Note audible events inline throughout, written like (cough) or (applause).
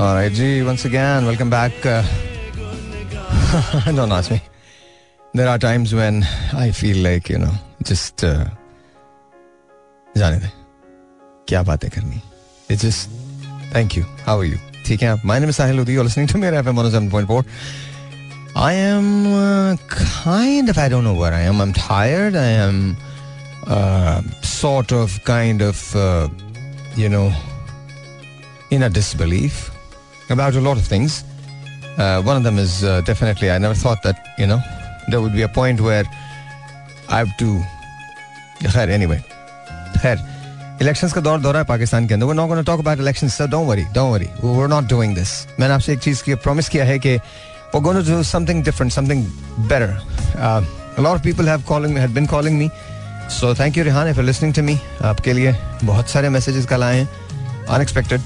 All right, G, once again, welcome back. Uh, (laughs) don't ask me. There are times when I feel like, you know, just uh, जाने दे क्या बातें करनी It's just thank you. How are you? ठीक है आप My name is Sahil Ludi. You're listening to Mera FM 107.4. I am uh, kind of I don't know where I am. I'm tired. I am uh, sort of kind of uh, you know in a disbelief About a lot of things. Uh, one of them is uh, definitely I never thought that you know there would be a point where I have to. खैर anyway, खैर elections का दौर दौरा है पाकिस्तान के अंदर we're not going to talk about elections so don't worry don't worry we're not doing this मैंने आपसे एक चीज़ की प्रॉमिस किया है कि we're going to do something different something better uh, a lot of people have calling me had been calling me so thank you Rehan if you're listening to me आपके लिए बहुत सारे मैसेजेस कल आए हैं अनएक्सपेक्टेड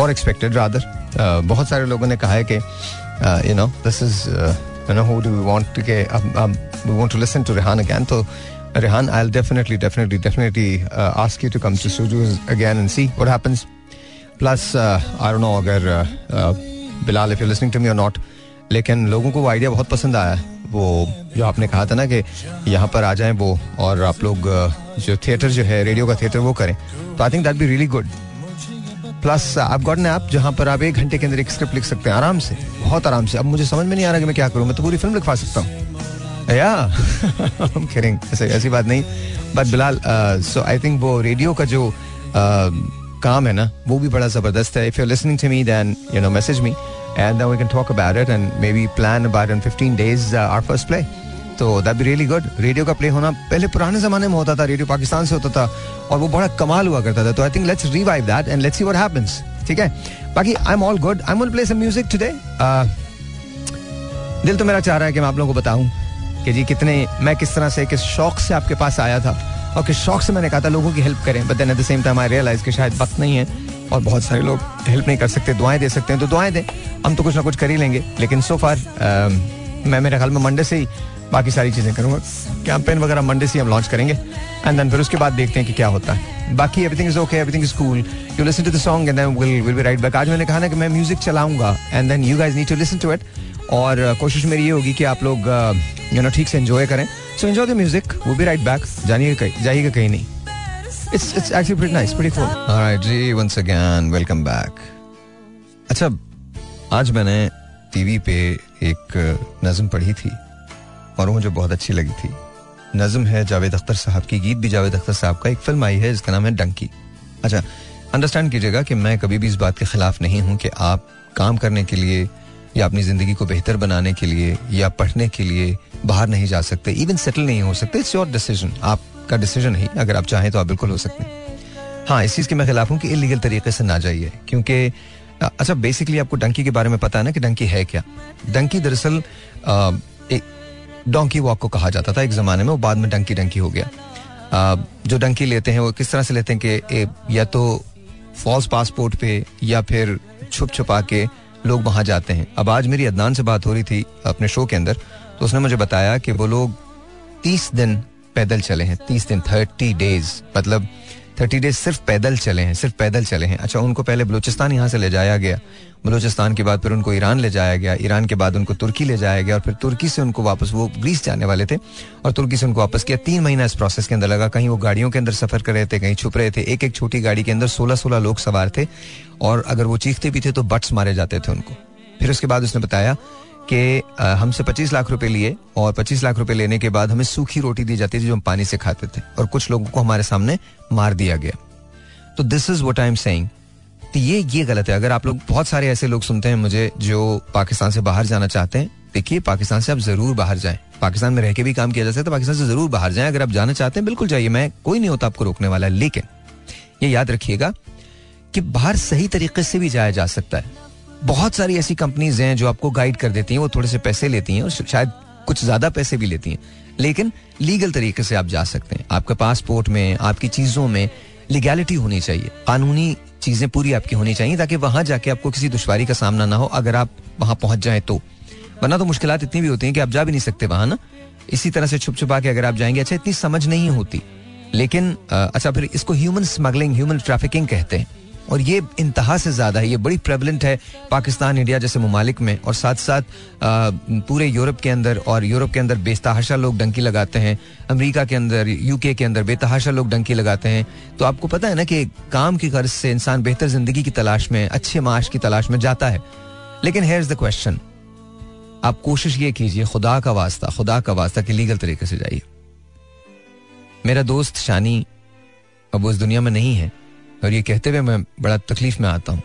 और expected rather बहुत सारे लोगों ने कहा है कि you know this is you know who do we want to के we want to listen to Rehan again तो Rehan I will definitely definitely definitely ask you to come to studios again and see what happens plus I don't know अगर Bilal if you listening to me और not लेकिन लोगों को वो idea बहुत पसंद आया। वो जो आपने कहा था ना कि यहाँ पर आ जाएँ वो और आप लोग जो थिएटर जो है रेडियो का थिएटर वो करें। तो I think that be really good plus आप गॉट एन ऐप जहाँ पर आप एक घंटे के अंदर एक स्क्रिप्ट लिख सकते हैं आराम से बहुत आराम से। अब मुझे समझ में नहीं आ रहा कि मैं क्या करूँ मैं तो पूरी फ़िल्म लिखवा सकता हूँ। या? (laughs) किरिंग ऐसे ऐसी बात नहीं। But Bilal so I think वो रेडियो का जो uh, काम है ना वो भी बड़ा ज़बरदस्त है। If you listening to me then you know message me and we can talk about it and maybe plan about in 15 days our first play तो that be really good radio का प्ले होना पहले पुराने जमाने में होता था radio Pakistan से होता था, और वो बड़ा कमाल हुआ करता था। तो I think let's revive that and let's see what happens ठीक है? बाकी I am all good I am play some music today दिल तो मेरा चाह रहा है कि मैं आप लोगों को बताऊँ कि जी कितने, मैं किस तरह से, किस शौक से आपके पास आया था और किस शौक से मैंने कहा था लोगों की हेल्प करें but then at the same time I realize कि शायद वक्त नहीं है और बहुत सारे लोग हेल्प नहीं कर सकते, दुआएँ दे सकते हैं। तो दुआएँ दें, हम तो कुछ ना कुछ कर ही लेंगे, लेकिन सो फार मैं मेरे ख्याल में मंडे से ही बाकी सारी चीज़ें करूँगा। कैंपेन वगैरह मंडे से हम लॉन्च करेंगे। एंड देन फिर उसके बाद देखते हैं कि क्या होता है। बाकी everything is okay everything is cool you listen to the song and then will will be right back आज मैंने कहा ना कि मैं म्यूज़िक चलाऊँगा। And then you guys need to listen to it और uh, कोशिश मेरी ये होगी कि आप लोग यू नो ठीक से एंजॉय करें। सो एंजॉय द म्यूज़िक वो भी राइट बैक जानिए कहीं जाइएगा कहीं नहीं। It's actually pretty nice, pretty cool. All right, ji once again, welcome back. अच्छा आज मैंने टीवी पे एक नज्म पढ़ी थी। और वो मुझे बहुत अच्छी लगी थी। नज़म है जावेद अख्तर साहब की। गीत भी जावेद अख्तर साहब का एक फ़िल्म आई है, जिसका नाम है डंकी। अच्छा अंडरस्टैंड कीजिएगा कि मैं कभी भी इस बात के खिलाफ नहीं हूँ कि आप काम करने के लिए या अपनी ज़िंदगी को बेहतर बनाने के लिए या पढ़ने के लिए बाहर नहीं जा सकते। इवन सेटल नहीं हो सकते इट्स योर डिसीज़न आपका डिसीज़न ही, अगर आप चाहें तो आप बिल्कुल हो सकते हैं। हाँ इस चीज़ के मैं खिलाफ हूँ कि इलीगल तरीके से ना जाइए, क्योंकि अच्छा बेसिकली आपको डंकी के बारे में पता है ना कि डंकी है क्या? डंकी दरअसल डोंकी वॉक को कहा जाता था एक ज़माने में वो बाद में डंकी डंकी हो गया। आ, जो डंकी लेते हैं वो किस तरह से लेते हैं कि या तो फॉल्स पासपोर्ट पे या फिर छुप छुपा के लोग वहाँ जाते हैं। अब आज मेरी अदनान से बात हो रही थी अपने शो के अंदर तो उसने मुझे बताया कि वो लोग तीस दिन पैदल चले हैं तीस दिन थर्टी डेज़ मतलब थर्टी डेज़ सिर्फ़ पैदल चले हैं, सिर्फ़ पैदल चले हैं। अच्छा उनको पहले बलूचिस्तान यहाँ से ले जाया गया। बलूचिस्तान के बाद फिर उनको ईरान ले जाया गया। ईरान के बाद उनको तुर्की ले जाया गया और फिर तुर्की से उनको वापस, वो ग्रीस जाने वाले थे और तुर्की से उनको वापस किया। तीन महीना इस प्रोसेस के अंदर लगा। कहीं वो गाड़ियों के अंदर सफ़र कर रहे थे, कहीं छुप रहे थे। एक एक छोटी गाड़ी के अंदर सोलह सोलह लोग सवार थे और अगर वो चीखते भी थे तो बट्स मारे जाते थे उनको। फिर उसके बाद उसने बताया कि हमसे 25 लाख रुपए लिए और 25 लाख रुपए लेने के बाद हमें सूखी रोटी दी जाती थी जो हम पानी से खाते थे और कुछ लोगों को हमारे सामने मार दिया गया। तो this is what I am saying तो ये ये गलत है। अगर आप लोग, बहुत सारे ऐसे लोग सुनते हैं मुझे जो पाकिस्तान से बाहर जाना चाहते हैं, देखिए पाकिस्तान से आप ज़रूर बाहर जाएँ। पाकिस्तान में रह के भी काम किया जा सकता है तो पाकिस्तान से ज़रूर बाहर जाएँ। अगर आप जाना चाहते हैं, बिल्कुल जाइए। मैं, कोई नहीं होता आपको रोकने वाला, लेकिन ये याद रखिएगा कि बाहर सही तरीके से भी जाया जा सकता है। बहुत सारी ऐसी कंपनीज़ हैं जो आपको गाइड कर देती हैं, वो थोड़े से पैसे लेती हैं और शायद कुछ ज़्यादा पैसे भी लेती हैं। लेकिन लीगल तरीके से आप जा सकते हैं। आपके पासपोर्ट में, आपकी चीज़ों में लीगैलिटी होनी चाहिए। कानूनी चीज़ें पूरी आपकी होनी चाहिए ताकि वहाँ जाके आपको किसी दुश्वारी का सामना ना हो, अगर आप वहाँ पहुँच जाए तो। वरना तो मुश्किल इतनी भी होती हैं कि आप जा भी नहीं सकते वहाँ, ना? इसी तरह से छुप छुपा के अगर आप जाएँगे अच्छा इतनी समझ नहीं होती। लेकिन अच्छा फिर इसको ह्यूमन स्मगलिंग ह्यूमन ट्रैफिकिंग कहते हैं। और ये इंतहा से ज़्यादा है, ये बड़ी प्रेवलेंट है पाकिस्तान, इंडिया जैसे ममालिक में। और साथ साथ पूरे यूरोप के अंदर और यूरोप के अंदर बेतहाशा लोग डंकी लगाते हैं। अमेरिका के अंदर यूके के अंदर बेतहाशा लोग डंकी लगाते हैं। तो आपको पता है ना कि काम की गर्ज से इंसान बेहतर ज़िंदगी की तलाश में, अच्छे माश की तलाश में जाता है। लेकिन हेयर इज़ द क्वेश्चन आप कोशिश ये कीजिए, खुदा का वास्ता, खुदा का वास्ता कि लीगल तरीके से जाइए। मेरा दोस्त शानी अब वो इस दुनिया में नहीं है। और ये कहते हुए मैं बड़ा तकलीफ़ में आता हूँ।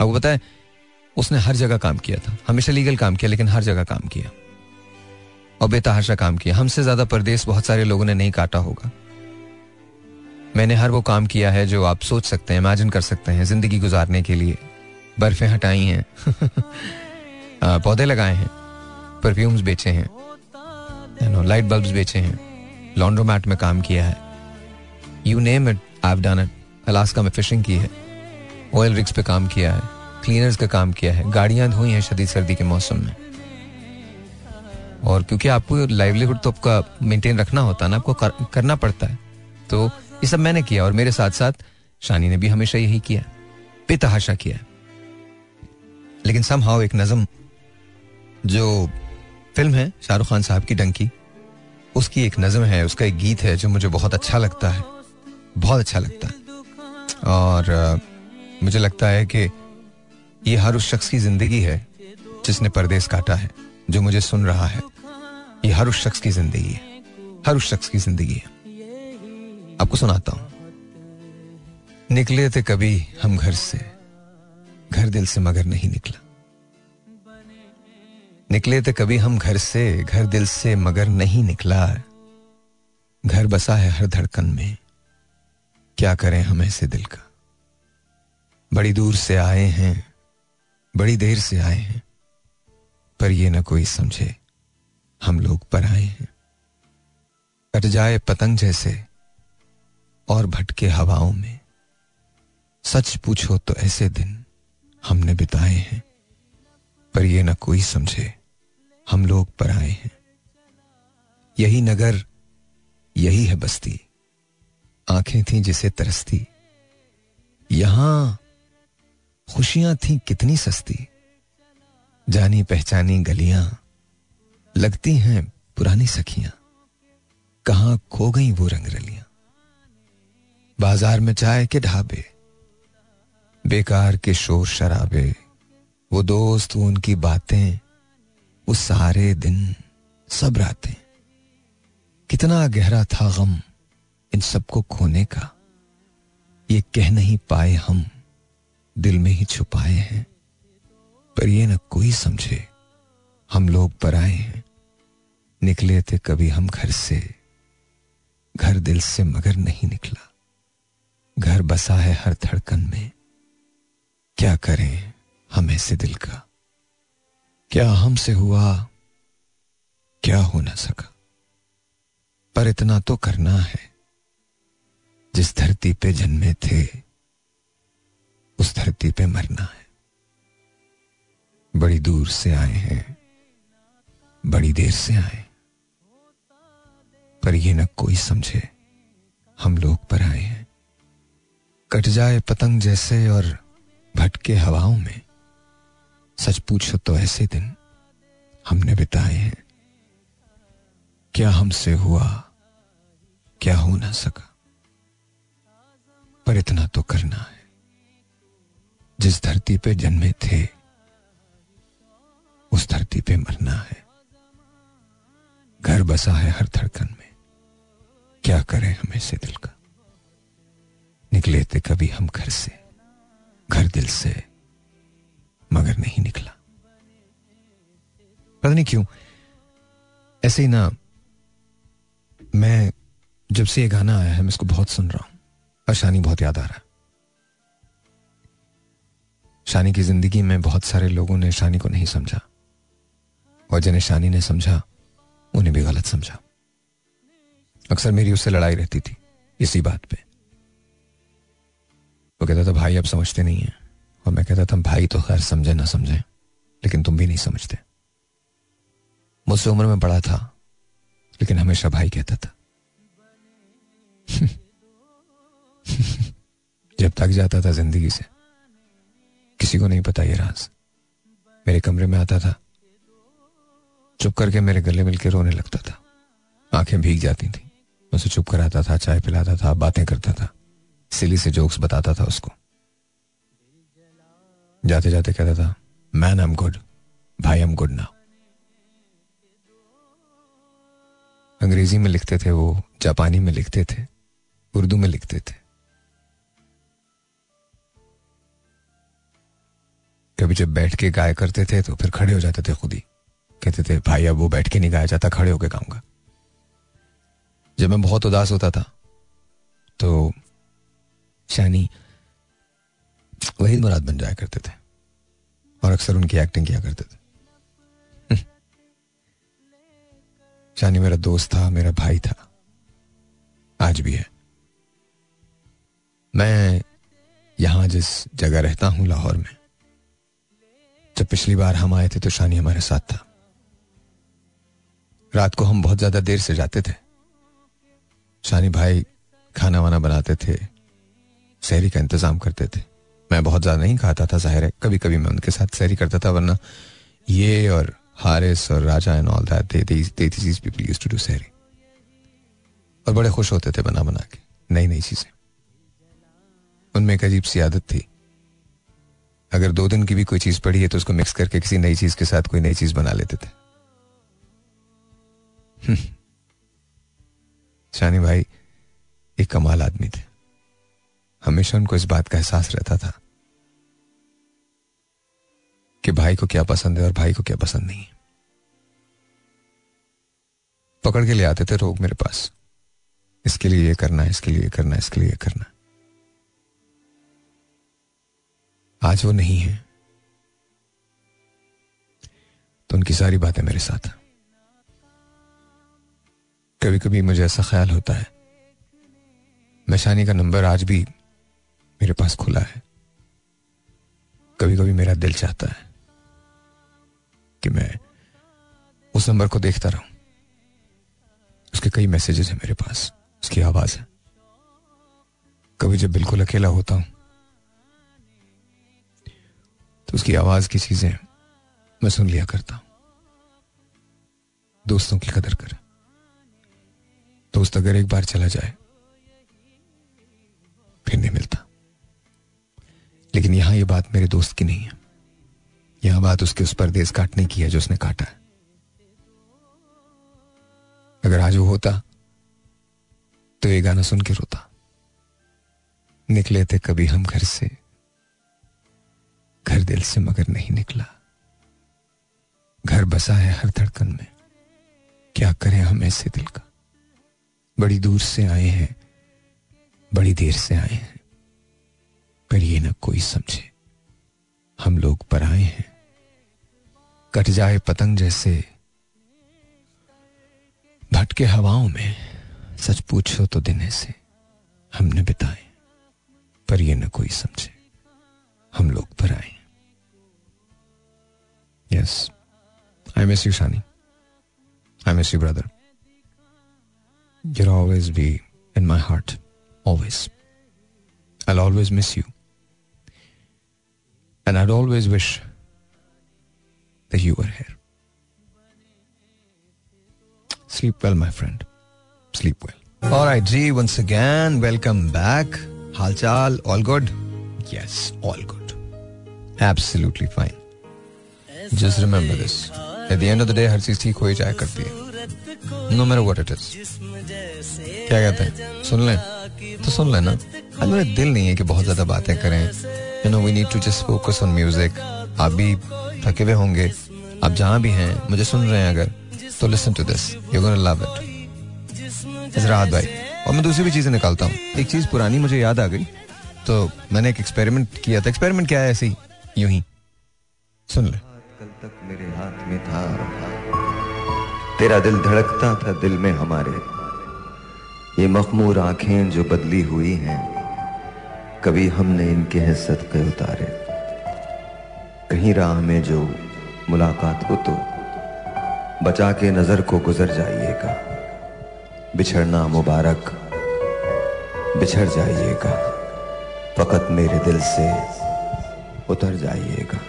आपको पता है, उसने हर जगह काम किया था। हमेशा लीगल काम किया, लेकिन हर जगह काम किया। और बेतहाशा काम किया। हमसे ज़्यादा परदेश बहुत सारे लोगों ने नहीं काटा होगा। मैंने हर वो काम किया है जो आप सोच सकते हैं, इमेजिन कर सकते हैं, ज़िंदगी गुजारने के लिए। बर्फें हटाई हैं। (laughs) पौधे लगाए हैं। परफ्यूम्स बेचे हैं। नो लाइट बल्ब्स बेचे हैं। लॉन्ड्रोमैट में काम किया है। You name it I done it Alaska में फिशिंग की है ऑयल रिक्स पे काम किया है क्लीनर्स का काम किया है गाड़ियाँ धोई हैं शदीद सर्दी के मौसम में। और क्योंकि आपको लाइवलीहुड तो आपका मेंटेन रखना होता है ना आपको कर, करना पड़ता है तो ये सब मैंने किया और मेरे साथ साथ शानी ने भी हमेशा यही किया बेतहाशा किया। लेकिन सम हाउ एक नज़म जो फ़िल्म है शाहरुख खान साहब की डंकी उसकी एक नज़म है उसका एक गीत है जो मुझे बहुत अच्छा लगता है बहुत अच्छा लगता है। और मुझे लगता है कि ये हर उस शख्स की ज़िंदगी है जिसने परदेश काटा है, जो मुझे सुन रहा है। ये हर उस शख्स की ज़िंदगी है। हर उस शख्स की ज़िंदगी है। आपको सुनाता हूँ। निकले थे कभी हम घर से, घर दिल से मगर नहीं निकला। निकले थे कभी हम घर से, घर दिल से मगर नहीं निकला। घर बसा है हर धड़कन में। क्या करें हम ऐसे दिल का? बड़ी दूर से आए हैं, बड़ी देर से आए हैं, पर ये ना कोई समझे हम लोग पर आए हैं। कट जाए पतंग जैसे और भटके हवाओं में। सच पूछो तो ऐसे दिन हमने बिताए हैं, पर ये ना कोई समझे हम लोग पर आए हैं। यही नगर, यही है बस्ती। आँखें थीं जिसे तरसती। यहाँ खुशियाँ थीं कितनी सस्ती। जानी पहचानी गलियाँ, लगती हैं पुरानी सखियाँ। कहाँ खो गई वो रंग रलियाँ बाज़ार में चाय के ढाबे, बेकार के शोर शराबे, वो दोस्त, वो उनकी बातें, वो सारे दिन, सब रातें। कितना गहरा था गम इन सबको खोने का। ये कह नहीं पाए हम, दिल में ही छुपाए हैं। पर ये न कोई समझे, हम लोग पर आए हैं। निकले थे कभी हम घर से, घर दिल से मगर नहीं निकला। घर बसा है हर धड़कन में। क्या करें हम ऐसे दिल का? क्या हमसे हुआ, क्या हो ना सका? पर इतना तो करना है। जिस धरती पे जन्मे थे, उस धरती पे मरना है। बड़ी दूर से आए हैं, बड़ी देर से आए। पर ये न कोई समझे, हम लोग पर आए हैं। कट जाए पतंग जैसे और भटके हवाओं में, सच पूछो तो ऐसे दिन हमने बिताए हैं। क्या हमसे हुआ, क्या हो ना सका। पर इतना तो करना है। जिस धरती पे जन्मे थे, उस धरती पे मरना है। घर बसा है हर धड़कन में। क्या करें हमें से दिल का? निकले थे कभी हम घर से, घर दिल से, मगर नहीं निकला। पता नहीं क्यों, ऐसे ही ना, मैं जब से ये गाना आया है, मैं इसको बहुत सुन रहा हूँ। और शानी बहुत याद आ रहा है। शानी की ज़िंदगी में बहुत सारे लोगों ने शानी को नहीं समझा। और जिन्हें शानी ने समझा, उन्हें भी गलत समझा। अक्सर मेरी उससे लड़ाई रहती थी, इसी बात पे। वो कहता था, भाई, अब समझते नहीं है। और मैं कहता था, भाई तो खैर समझे ना समझे, लेकिन तुम भी नहीं समझते। मुझसे उम्र में बड़ा था, लेकिन हमेशा भाई कहता था। (laughs) (laughs) जब थक जाता था ज़िंदगी से, किसी को नहीं पता ये राज। मेरे कमरे में आता था, चुप करके मेरे गले मिलके रोने लगता था। आँखें भीग जाती थी। उसे चुप कराता था, चाय पिलाता था, बातें करता था, सिली से जोक्स बताता था उसको। जाते जाते कहता था मैन एम गुड भाई एम गुड ना अंग्रेज़ी में लिखते थे वो, जापानी में लिखते थे, उर्दू में लिखते थे। कभी जब बैठ के गाया करते थे तो फिर खड़े हो जाते थे खुद ही। कहते थे, भाई, अब वो बैठ के नहीं गाया जाता, खड़े होके गाऊँगा। जब मैं बहुत उदास होता था तो शानी वही मुराद बन जाया करते थे और अक्सर उनकी एक्टिंग किया करते थे। शानी मेरा दोस्त था, मेरा भाई था, आज भी है। मैं यहाँ जिस जगह रहता हूँ, लाहौर में जब पिछली बार हम आए थे तो शानी हमारे साथ था। रात को हम बहुत ज़्यादा देर से जाते थे। शानी भाई खाना वाना बनाते थे शहरी का इंतज़ाम करते थे। मैं बहुत ज़्यादा नहीं खाता था, ज़ाहिर है कभी कभी मैं उनके साथ शहरी करता था, वरना ये और हारिस और Raja and all that they they people used to do सहरी और बड़े खुश होते थे बना बना के नई नई चीज़ें। उनमें एक अजीब सी आदत थी अगर दो दिन की भी कोई चीज़ पड़ी है तो उसको मिक्स करके किसी नई चीज़ के साथ कोई नई चीज़ बना लेते थे। हम्म। शानी भाई, एक कमाल आदमी थे। हमेशा उनको इस बात का एहसास रहता था कि भाई को क्या पसंद है और भाई को क्या पसंद नहीं पकड़ के ले आते थे रोग मेरे पास। इसके लिए ये करना है, इसके लिए ये करना है, इसके लिए ये करना आज वो नहीं है। तो उनकी सारी बातें मेरे साथ कभी कभी मुझे ऐसा ख्याल होता है। मैं शानी का नंबर आज भी मेरे पास खुला है। कभी कभी मेरा दिल चाहता है कि मैं उस नंबर को देखता रहूँ। उसके कई मैसेजेस हैं मेरे पास। उसकी आवाज़ है। कभी जब बिल्कुल अकेला होता हूँ तो उसकी आवाज़ की चीज़ें मैं सुन लिया करता हूँ। दोस्तों की कदर कर। दोस्त अगर एक बार चला जाए, फिर नहीं मिलता। लेकिन यहाँ यह बात मेरे दोस्त की नहीं है। यह बात उसके उस परदेश काटने की है जो उसने काटा है। अगर आज वो होता तो ये गाना सुन के रोता। निकले थे कभी हम घर से घर दिल से मगर नहीं निकला। घर बसा है हर धड़कन में। क्या करें हम ऐसे दिल का? बड़ी दूर से आए हैं, बड़ी देर से आए हैं। पर ये न कोई समझे, हम लोग पर आए हैं। कट जाए पतंग जैसे, भटके हवाओं में, सच पूछो तो दिन ऐसे हमने बिताए। पर ये न कोई समझे, हम लोग पर आए Yes. I miss you, Sunny. I miss you, brother. You'll always be in my heart. Always. I'll always miss you. And I'd always wish that you were here. Sleep well, my friend. Sleep well. All right, G, once again, welcome back. Halchal, all good? Yes, all good. Absolutely fine. Just remember this. At the end of the day, हर चीज़ ठीक हो ही जाया करती है। No matter what it is क्या कहते हैं? सुन लें। तो सुन लेना आज मेरा दिल नहीं है कि बहुत ज़्यादा बातें करें। You know we need to just focus on music आप भी थके हुए होंगे। आप जहाँ भी हैं मुझे सुन रहे हैं अगर तो listen to this you gonna love it Rahat भाई। और मैं दूसरी भी चीज़ें निकालता हूँ। एक चीज़ पुरानी मुझे याद आ गई। तो मैंने एक एक्सपेरिमेंट किया था। एक्सपेरिमेंट क्या है ऐसे? ही यूँ ही। सुन ले। तक मेरे हाथ में था तेरा दिल धड़कता था दिल में हमारे। ये मखमूर आँखें जो बदली हुई हैं, कभी हमने इनके हैं सदके उतारे। कहीं राह में जो मुलाकात हो तो बचा के नज़र को गुजर जाइएगा। बिछड़ना मुबारक, बिछड़ जाइएगा। फकत मेरे दिल से उतर जाइएगा।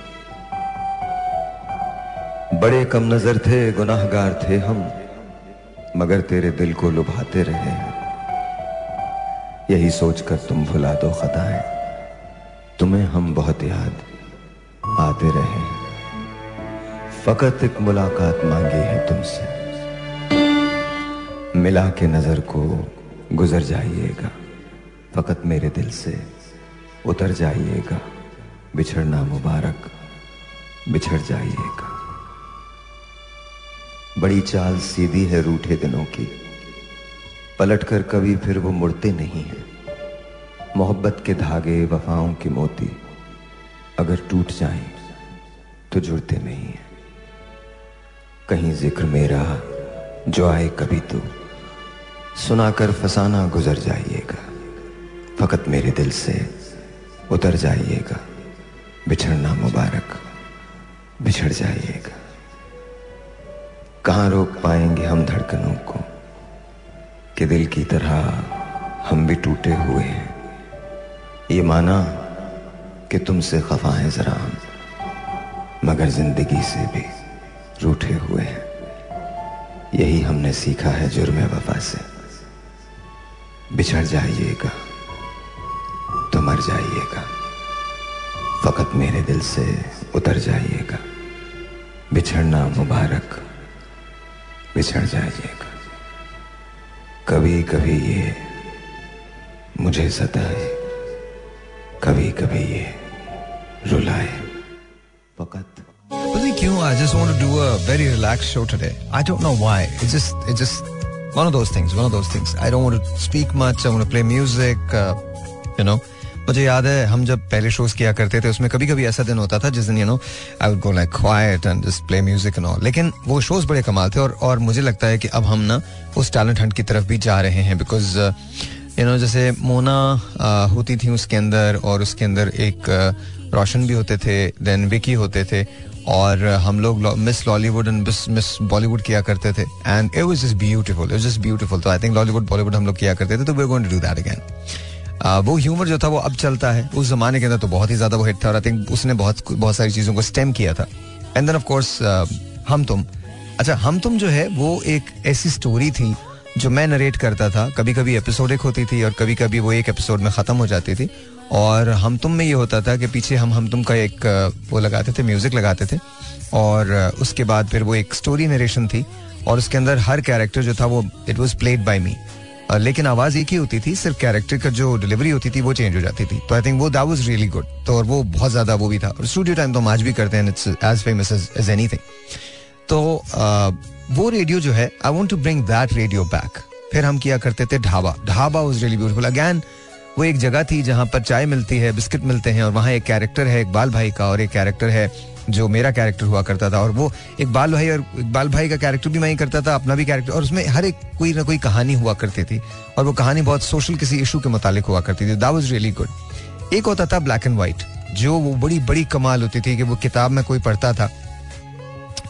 बड़े कम नज़र थे, गुनाहगार थे हम, मगर तेरे दिल को लुभाते रहे यही सोचकर तुम भुला दो खताएँ तुम्हें हम बहुत याद आते रहे फकत एक मुलाकात मांगी है तुमसे। मिला के नज़र को गुजर जाइएगा। फकत मेरे दिल से उतर जाइएगा। बिछड़ना मुबारक, बिछड़ जाइएगा। बड़ी चाल सीधी है रूठे दिनों की। पलटकर कभी फिर वो मुड़ते नहीं हैं। मोहब्बत के धागे वफाओं के मोती अगर टूट जाएँ तो जुड़ते नहीं हैं। कहीं ज़िक्र मेरा, जो आए कभी तो। सुनाकर फसाना गुजर जाइएगा। फकत मेरे दिल से उतर जाइएगा। बिछड़ना मुबारक, बिछड़ जाइएगा। कहाँ रोक पाएँगे हम धड़कनों को? कि दिल की तरह हम भी टूटे हुए हैं। ये माना कि तुमसे खफा है जरा हम, मगर ज़िंदगी से भी रूठे हुए हैं। यही हमने सीखा है जुर्म वफा से। बिछड़ जाइएगा तो मर जाइएगा। फकत मेरे दिल से उतर जाइएगा। बिछड़ना मुबारक बिछड़ जाइएगा कभी कभी ये मुझे सताए कभी कभी ये रुलाए फकत Really क्यों? Just want to do a very relaxed show today. I don't know why. It's just, it's just one of those things. One of those things. I don't want to speak much. I want to play music. Uh, you know. मुझे याद है हम जब पहले shows किया करते थे उसमें कभी कभी ऐसा दिन होता था जिस दिन you know I would go like quiet and just play music and all लेकिन वो शोज़ बड़े कमाल थे और और मुझे लगता है कि अब हम ना उस टैलेंट हंट की तरफ़ भी जा रहे हैं बिकॉज़ यू नो जैसे मोना uh, होती थी उसके अंदर और उसके अंदर एक uh, रोशन भी होते थे देन विकी होते थे और हम लोग miss Lollywood and miss miss Bollywood किया करते थे and it was just beautiful it was just beautiful तो आई थिंक लॉलीवुड बॉलीवुड हम लोग किया करते थे तो we are going to do that again वो ह्यूमर जो था वो अब चलता है। उस जमाने के अंदर तो बहुत ही ज़्यादा वो हिट था और आई थिंक उसने बहुत बहुत सारी चीज़ों को स्टेम किया था। एंड देन ऑफ़ कोर्स हम तुम। अच्छा हम तुम जो है, वो एक ऐसी स्टोरी थी जो मैं नरेट करता था। कभी कभी एपिसोड एक होती थी और कभी कभी वो एक एपिसोड में ख़त्म हो जाती थी। और हम तुम में ये होता था कि पीछे हम हम तुम का एक वो लगाते थे म्यूज़िक लगाते थे। और उसके बाद फिर वो एक स्टोरी नरेशन थी। और उसके अंदर हर कैरेक्टर जो था वो it was played by me लेकिन आवाज़ एक ही होती थी, सिर्फ़ कैरेक्टर का जो डिलीवरी होती थी, वो चेंज हो जाती थी। तो आई थिंक वो दैट वाज रियली गुड तो और वो बहुत ज़्यादा वो भी था। और स्टूडियो टाइम तो हम आज भी करते हैं it's as famous as anything तो वो रेडियो जो है I want to bring that radio back फिर हम किया करते थे dhaba. Dhaba was really beautiful again वो एक जगह थी जहाँ पर चाय मिलती है, बिस्किट मिलते हैं, और वहाँ एक कैरेक्टर है इकबाल भाई का, और एक कैरेक्टर है जो मेरा कैरेक्टर हुआ करता था और वो इकबाल भाई और इकबाल भाई का कैरेक्टर भी मैं ही करता था, अपना भी कैरेक्टर और उसमें हर एक कोई ना कोई कहानी हुआ करती थी और वो कहानी बहुत सोशल किसी इशू के मुतालिक हुआ करती थी। दैट वाज रियली गुड एक होता था ब्लैक एंड वाइट जो वो बड़ी बड़ी कमाल होती थी कि वो किताब में कोई पढ़ता था।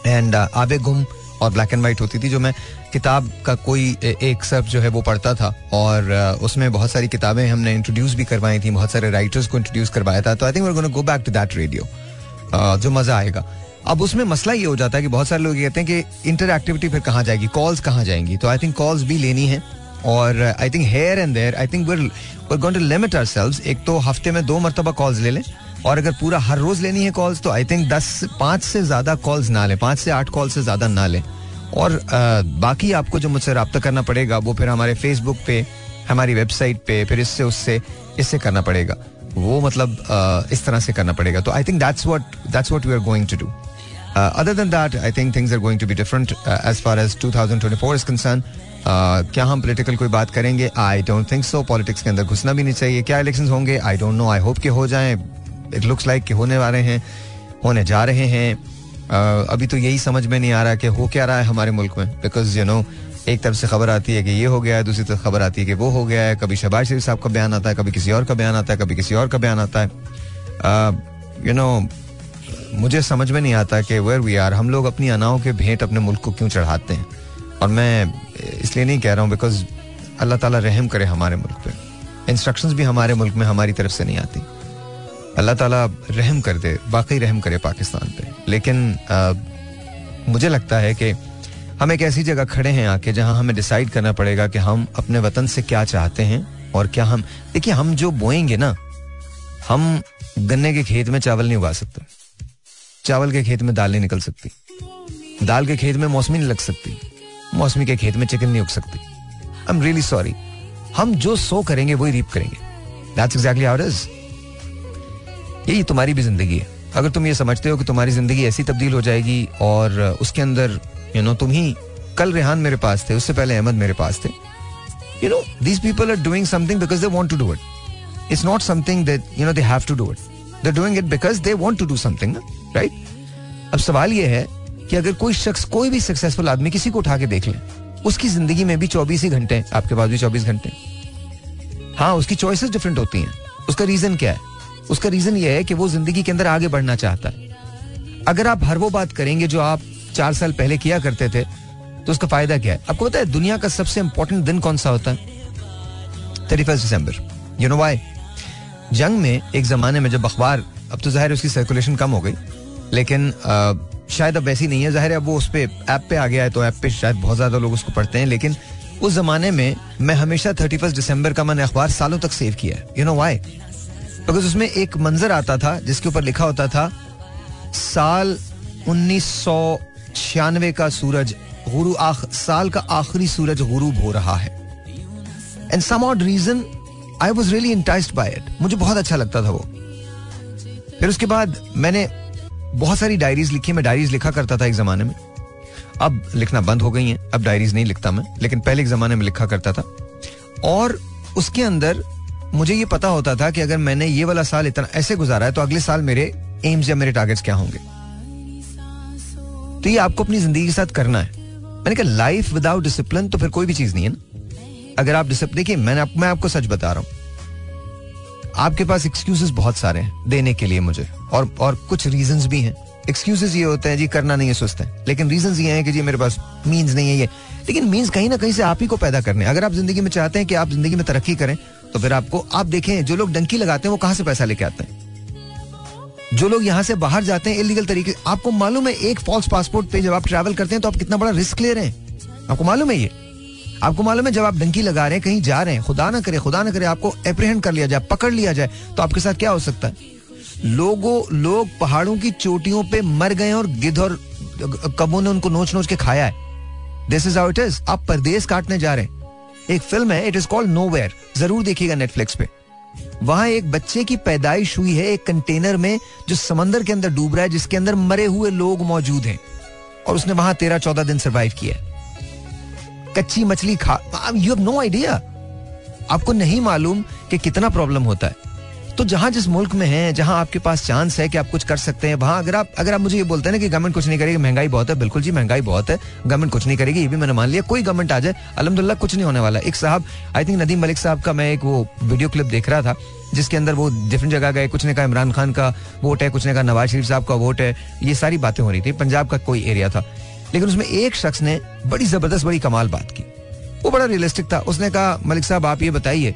एंड आबे गुम और ब्लैक एंड वाइट होती थी, जो मैं किताब का कोई एक सब जो है वो पढ़ता था। और उसमें बहुत सारी किताबें हमने इंट्रोड्यूस भी करवाई थी, बहुत सारे राइटर्स को इंट्रोड्यूस करवाया था। तो I think we go back to that radio जो मज़ा आएगा। अब उसमें मसला ये हो जाता है कि बहुत सारे लोग कहते हैं कि इंटर एक्टिविटी फिर कहाँ जाएगी? कॉल्स कहाँ जाएँगी? तो आई थिंक कॉल्स भी लेनी है। और I think here and there I think we're going to limit ourselves एक तो हफ़्ते में दो मरतबा कॉल्स ले लें। और अगर पूरा हर रोज लेनी है कॉल्स तो आई थिंक दस पाँच से ज़्यादा कॉल्स ना लें। पाँच से आठ कॉल से ज़्यादा ना लें। और आ, बाकी आपको जो मुझसे रब्ता करना पड़ेगा वो फिर हमारे फेसबुक पे हमारी वेबसाइट पे फिर इससे उससे इससे करना पड़ेगा। वो मतलब इस तरह से करना पड़ेगा। तो I think that's what that's what we are going to do other than that I think things are going to be different as far as 2024 is concern क्या हम पॉलिटिकल कोई बात करेंगे? I don't think so politics के अंदर घुसना भी नहीं चाहिए। क्या इलेक्शन होंगे? I don't know I hope के हो जाएँ। इट लुक्स लाइक कि होने वाले हैं होने जा रहे हैं। Uh, अभी तो यही समझ में नहीं आ रहा कि हो क्या रहा है हमारे मुल्क में। बिकॉज़ यू नो एक तरफ़ से खबर आती है कि ये हो गया है दूसरी तरफ़ खबर आती है कि वो हो गया है। कभी शहबाज शरीफ साहब का बयान आता है कभी किसी और का बयान आता है कभी किसी और का बयान आता है। यू नो मुझे समझ में नहीं आता कि वेयर वी आर हम लोग अपनी अनाओं के भेंट अपने मुल्क को क्यों चढ़ाते हैं? और मैं इसलिए नहीं कह रहा हूँ बिकॉज़ अल्लाह ताला रहम करे हमारे मुल्क पे। इंस्ट्रक्शंस भी हमारे मुल्क में हमारी तरफ़ से नहीं आती। अल्लाह ताला रहम कर दे वाकई रहम करे पाकिस्तान पे। लेकिन आ, मुझे लगता है कि हम एक ऐसी जगह खड़े हैं आके जहाँ हमें डिसाइड करना पड़ेगा कि हम अपने वतन से क्या चाहते हैं और क्या हम, देखिए हम जो बोएँगे ना, हम गन्ने के खेत में चावल नहीं उगा सकते, चावल के खेत में दाल नहीं निकल सकती, दाल के खेत में मौसमी नहीं लग सकती, मौसमी के खेत में चिकन नहीं उग सकती। आई एम रियली सॉरी हम जो सो करेंगे, वही रीप करेंगे। दैट्स एग्जैक्टली हाउ इज़ यही तुम्हारी भी ज़िंदगी है। अगर तुम ये समझते हो कि तुम्हारी ज़िंदगी ऐसी तब्दील हो जाएगी और उसके अंदर यू नो तुम ही कल रेहान मेरे पास थे, उससे पहले अहमद मेरे पास थे। You know these people are doing something because they want to do it it's not something that you know they have to do it they doing it because they want to do something right अब सवाल ये है कि अगर कोई शख्स, कोई भी सक्सेसफुल आदमी किसी को उठा के देख ले, उसकी ज़िंदगी में भी चौबीस ही घंटे, आपके पास भी चौबीस घंटे। हाँ उसकी चॉइसेस डिफरेंट होती हैं। उसका रीजन क्या है? उसका रीजन ये है कि वो ज़िंदगी के अंदर आगे बढ़ना चाहता है। अगर आप हर वो बात करेंगे जो आप चार साल पहले किया करते थे तो उसका फ़ायदा क्या है? आपको पता है दुनिया का सबसे इंपॉर्टेंट दिन कौन सा होता है? Thirty first December you know why जंग में एक जमाने में जब अखबार अब तो ज़ाहिर उसकी सर्कुलेशन कम हो गई लेकिन आ, शायद अब वैसी नहीं है। ज़ाहिर है वो उस पर ऐप पे आ गया है तो ऐप पे शायद बहुत ज़्यादा लोग उसको पढ़ते हैं लेकिन उस जमाने में मैं हमेशा थर्टी फ़र्स्ट दिसंबर का मैंने अखबार सालों तक सेव किया यू नो वाई बिकॉज़ उसमें एक मंजर आता था जिसके ऊपर लिखा होता था साल उन्नीस सौ छियानवे का सूरज गुरु आख, साल का आखिरी सूरज गुरूब हो रहा है। And some odd reason I was really enticed by it मुझे बहुत अच्छा लगता था वो। फिर उसके बाद मैंने बहुत सारी डायरीज लिखी मैं डायरीज लिखा करता था एक जमाने में। अब लिखना बंद हो गई हैं अब डायरीज नहीं लिखता मैं लेकिन पहले एक जमाने में लिखा करता था। और उसके अंदर मुझे ये पता होता था कि अगर मैंने ये वाला साल इतना ऐसे गुजारा है तो अगले साल मेरे एम्स या मेरे टारगेट्स क्या होंगे। तो ये आपको अपनी ज़िंदगी के साथ करना है। मैंने कहा लाइफ विदाउट डिसिप्लिन तो फिर कोई भी चीज़ नहीं है ना? अगर आप डिसिप्लिन देखिए मैंने आप, मैं आपको सच बता रहा हूँ। आपके पास एक्सक्यूजेस बहुत सारे हैं देने के लिए मुझे और और कुछ रीजंस भी हैं। एक्सक्यूजेस ये होते हैं जी करना नहीं है सुस्त है। लेकिन रीजन ये हैं कि जी मेरे पास मीन्स नहीं है ये। लेकिन मीन्स कहीं ना कहीं से आप ही को पैदा करने अगर आप ज़िंदगी में चाहते हैं कि आप ज़िंदगी में तरक्की करें तो फिर आपको आप देखें जो लोग डंकी लगाते हैं वो कहाँ से पैसा लेके आते हैं? जो लोग यहाँ से बाहर जाते हैं इलीगल तरीके, आपको मालूम है एक फॉल्स पासपोर्ट पे जब आप ट्रैवल करते हैं तो आप कितना बड़ा रिस्क ले रहे हैं? आपको मालूम है ये? आपको मालूम है जब आप डंकी लगा रहे हैं, कहीं जा रहे हैं, खुदा ना करे, खुदा ना करे आपको अप्रीहेंड कर लिया जाए, पकड़ लिया जाए तो आपके साथ क्या हो सकता है? लोगों, लोग पहाड़ों की चोटियों पे मर गए और गिद्ध और कबों ने उनको नोच नोच के खाया है। This is how it is आप परदेश काटने जा रहे हैं। एक फ़िल्म है इट इज़ कॉल्ड नो ज़रूर देखिएगा नेटफ्लिक्स पे। वहाँ एक बच्चे की पैदाइश हुई है एक कंटेनर में, जो समंदर के अंदर डूब रहा है, जिसके अंदर मरे हुए लोग मौजूद हैं। और उसने वहाँ तेरह चौदह दिन सर्वाइव किया कच्ची मछली खा यू हैव नो आइडिया आपको नहीं मालूम कि कितना प्रॉब्लम होता है। तो जहाँ जिस मुल्क में है, जहाँ आपके पास चांस है कि आप कुछ कर सकते हैं, वहाँ अगर आप अगर आप मुझे ये बोलते हैं ना कि गवर्नमेंट कुछ नहीं करेगी, महँगाई बहुत है, बिल्कुल जी, महँगाई बहुत है गवर्नमेंट कुछ नहीं करेगी, ये भी मैंने मान लिया, कोई गवर्नमेंट आ जाए, अलहमदुल्ला कुछ नहीं होने वाला। एक साहब आई थिंक नदीम मलिक साहब का मैं एक वो वीडियो क्लिप देख रहा था, जिसके अंदर वो डिफरेंट जगह गए, कुछ ने कहा इमरान खान का वोट है, कुछ ने कहा नवाज़ शरीफ साहब का वोट है, ये सारी बातें हो रही थी, पंजाब का कोई एरिया था। लेकिन उसमें एक शख्स ने बड़ी ज़बरदस्त, बड़ी कमाल बात की। वो बड़ा रियलिस्टिक था, उसने कहा, मलिक साहब, आप ये बताइए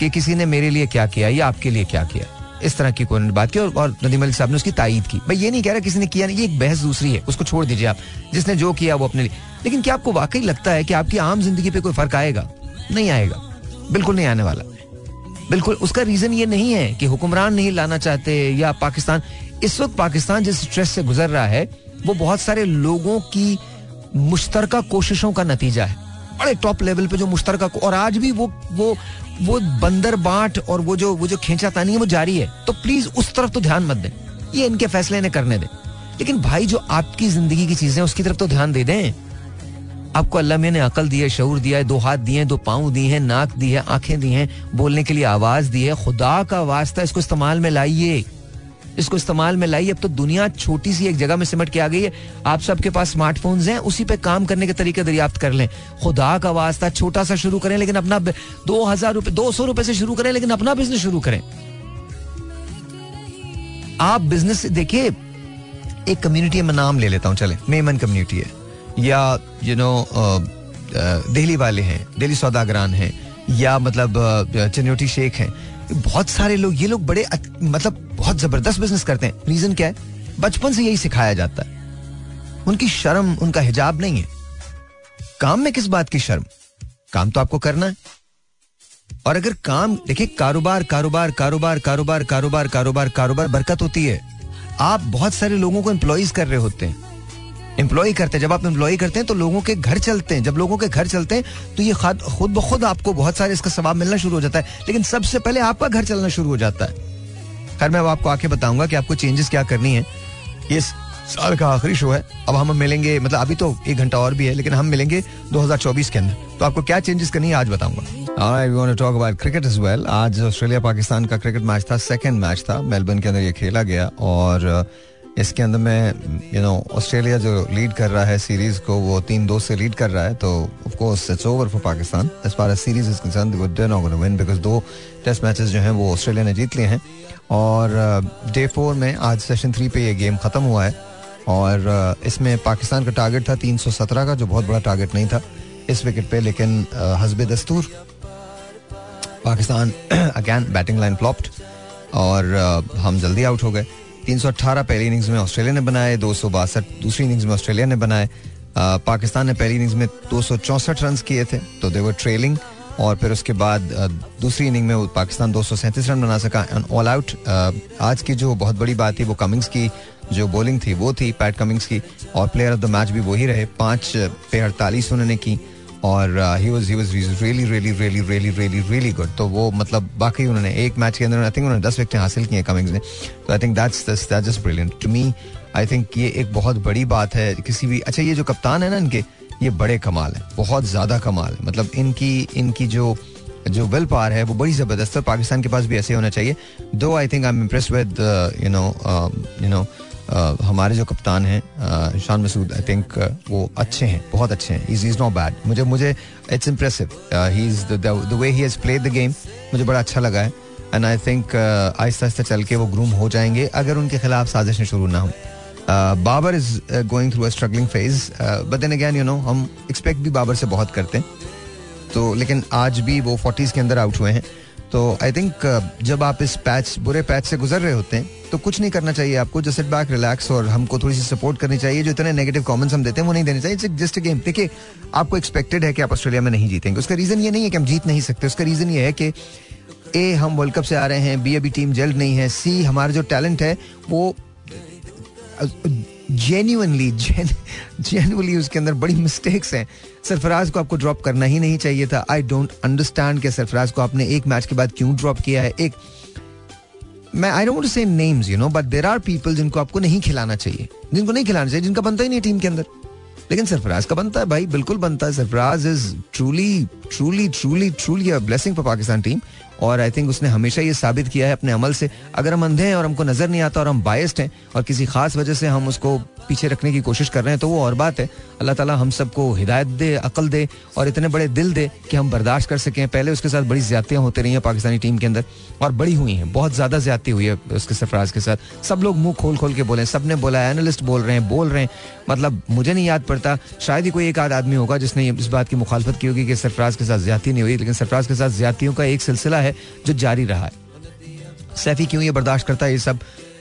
कि किसी ने मेरे लिए क्या किया या आपके लिए क्या किया। इस तरह की कोई बात की और, और नदीम मलिक साहब ने उसकी तायद की। भाई ये नहीं कह रहा किसी ने किया नहीं ये एक बहस दूसरी है उसको छोड़ दीजिए आप। जिसने जो किया वो अपने लिए। लेकिन क्या आपको वाकई लगता है कि आपकी आम ज़िंदगी पे कोई फ़र्क आएगा? नहीं आएगा। बिल्कुल नहीं आने वाला। बिल्कुल उसका रीजन ये नहीं है कि हुक्मरान नहीं लाना चाहते या पाकिस्तान। इस वक्त पाकिस्तान जिस स्ट्रेस से गुजर रहा है वो बहुत सारे लोगों की मुश्तरका कोशिशों का नतीजा है। बड़े टॉप लेवल पे जो मुश्तरका और आज भी वो वो वो बंदर बांट और वो जो वो जो खींचा तानी है, वो जारी है तो प्लीज़ उस तरफ़ तो ध्यान मत दें। ये इनके फैसले ने करने दें। लेकिन भाई, जो आपकी ज़िंदगी की चीज़ें उसकी तरफ़ तो ध्यान दे दें। आपको अल्लाह ने अकल दी है शूर दिया है, दो हाथ दिए हैं, दो पाँव दिए हैं, नाक दी है, आँखें दी हैं, बोलने के लिए आवाज़ दी है। खुदा का वास्ता इसको इस्तेमाल में लाइए। इसको इस्तेमाल में लाइए अब तो दुनिया छोटी सी एक जगह में सिमट के आ गई है। आप सबके पास स्मार्टफोन्स हैं, उसी पे काम करने के तरीके दरियाफ्त कर लें। खुदा का वास्ता छोटा सा शुरू करें, लेकिन अपना दो हज़ार रुपए दो सौ रुपए से शुरू करें, लेकिन अपना बिज़नेस शुरू करें। आप बिज़नेस देखिए, एक कम्युनिटी में नाम ले लेता हूँ, चले। मेमन कम्युनिटी है। या यू नो दिल्ली वाले हैं, दिल्ली सौदागरान हैं, या मतलब चन्योटी शेख हैं। बहुत सारे लोग, ये लोग बड़े मतलब बहुत ज़बरदस्त बिज़नेस करते हैं। रीजन क्या है? बचपन से यही सिखाया जाता है। उनकी शर्म, उनका हिजाब नहीं है। काम में किस बात की शर्म? काम तो आपको करना है। और अगर काम, देखिए, कारोबार कारोबार कारोबार कारोबार कारोबार कारोबार कारोबार, बरकत होती है। आप बहुत सारे लोगों को एम्प्लॉयज़ कर रहे होते हैं। एम्प्लॉय करते हैं। जब आप एम्प्लॉय करते हैं तो लोगों के घर चलते हैं। जब लोगों के घर चलते हैं तो ये खुद ब खुद आपको बहुत सारे इसका सवाब मिलना शुरू हो जाता है। लेकिन सबसे पहले आपका घर चलना शुरू हो जाता है। खैर, मैं अब आपको आके बताऊँगा कि आपको चेंजेस क्या करनी है। ये साल का आखिरी शो है। अब हम मिलेंगे मतलब अभी तो एक घंटा और भी है, लेकिन हम मिलेंगे 2024 के अंदर। तो आपको क्या चेंजेस करनी है, आज बताऊँगा। Talk about cricket is well आज ऑस्ट्रेलिया पाकिस्तान का क्रिकेट मैच था सेकंड मैच था। मेलबर्न के अंदर ये खेला गया और इसके अंदर में यू नो ऑस्ट्रेलिया जो लीड कर रहा है सीरीज़ को वो तीन दो से लीड कर रहा है तो of course it's over for Pakistan as far as series is concern they were not gonna win because दो टेस्ट मैचेस जो हैं वो ऑस्ट्रेलिया ने जीत लिए हैं। और डे uh, फोर में आज सेशन थ्री पे ये गेम ख़त्म हुआ है। और uh, इसमें पाकिस्तान का टारगेट था 317 का जो बहुत बड़ा टारगेट नहीं था इस विकेट पे लेकिन uh, हसब दस्तूर Pakistan again batting line flopped और हम जल्दी आउट हो गए। 318 पहली इनिंग्स में ऑस्ट्रेलिया ने बनाए, दो सौ बासठ दूसरी इनिंग्स में ऑस्ट्रेलिया ने बनाए। पाकिस्तान ने पहली इनिंग्स में दो सौ चौंसठ रन किए थे तो देवर ट्रेलिंग और फिर उसके बाद दूसरी इनिंग में पाकिस्तान दो सौ सैंतीस रन बना सका। एंड ऑल आउट आज की जो बहुत बड़ी बात थी, वो कमिंग्स की जो बॉलिंग थी, वो थी पैट कमिंग्स की, और प्लेयर ऑफ़ द मैच भी वही रहे। पाँच पे अड़तालीस उन्होंने की। और he was he was really really really really really really good तो वो मतलब बाकी उन्होंने एक मैच के अंदर आई थिंक उन्होंने दस विकेटें हासिल की हैं कमिंग्स ने तो I think that's that's just brilliant to me I think ये एक बहुत बड़ी बात है किसी भी अच्छा ये जो कप्तान है ना इनके, ये बड़े कमाल है, बहुत ज़्यादा कमाल है। मतलब इनकी इनकी जो जो विल पार है वो बड़ी ज़बरदस्त है पाकिस्तान के पास भी ऐसे होना चाहिए। Though I think I am impress with you know you know हमारे जो कप्तान हैं शान मसूद आई थिंक वो अच्छे हैं, बहुत अच्छे हैं। इज़ इज़ नॉट बैड मुझे मुझे it's impressive he is the way he has played the game मुझे बड़ा अच्छा लगा है। And I think Aahista Aahista चल के वो ग्रूम हो जाएँगे, अगर उनके खिलाफ साजिशें शुरू ना हो। Babar is going through a struggling phase but then again you know हम एक्सपेक्ट भी बाबर से बहुत करते हैं। तो लेकिन आज भी वो फोर्टीज के अंदर आउट हुए हैं। तो आई थिंक uh, जब आप इस पैच बुरे पैच से गुजर रहे होते हैं तो कुछ नहीं करना चाहिए आपको जस्ट सेट बैक रिलैक्स और हमको थोड़ी सी सपोर्ट करनी चाहिए। जो इतने नेगेटिव कमेंट्स हम देते हैं वो नहीं देने चाहिए। जस्ट गेम देखिए आपको एक्सपेक्टेड है कि आप ऑस्ट्रेलिया में नहीं जीतेंगे। उसका रीजन ये नहीं है कि हम जीत नहीं सकते। उसका रीजन ये है कि ए हम वर्ल्ड कप से आ रहे हैं बी अभी टीम जल्द नहीं है सी हमारा जो टैलेंट है वो जेन्यूनली जेन्युअली उसके अंदर बड़ी मिस्टेक्स हैं। सरफराज को आपको ड्रॉप करना ही नहीं चाहिए था। आई डोंट अंडरस्टैंड कि सरफराज को आपने एक मैच के बाद क्यों ड्रॉप किया है? एक, मैं I don't say names you know but there are people जिनको आपको नहीं खिलाना चाहिए। जिनको नहीं खिलाना चाहिए, जिनका बनता ही नहीं टीम के अंदर। लेकिन सरफराज का बनता है भाई, बिल्कुल बनता है। Sarfaraz is truly truly truly truly a blessing for Pakistan team और आई थिंक उसने हमेशा ये साबित किया है अपने अमल से। अगर हम अंधे हैं और हमको नज़र नहीं आता और हम बायस्ड हैं और किसी खास वजह से हम उसको पीछे रखने की कोशिश कर रहे हैं तो वो और बात है। अल्लाह ताला हम सबको हिदायत दे, अकल दे और इतने बड़े दिल दे कि हम बर्दाश्त कर सकें। पहले उसके साथ बड़ी ज्यादतियाँ होती रही हैं पाकिस्तानी टीम के अंदर और बड़ी हुई हैं। बहुत ज़्यादा ज्यादती हुई है उसके सरफराज के साथ। सब लोग मुँह खोल खोल के बोले सबने बोला एनालिस्ट बोल रहे हैं, बोल रहे हैं। मतलब मुझे नहीं याद पड़ता, शायद ही कोई एक आदमी होगा जिसने इस बात की मुखालफत की होगी कि सरफराज के साथ ज़्यादा नहीं हुई, लेकिन सरफराज के साथ ज्यादतियों का एक सिलसिला है जो जारी रहा है। सैफी क्यों ये बर्दाश्त करता है ये सब?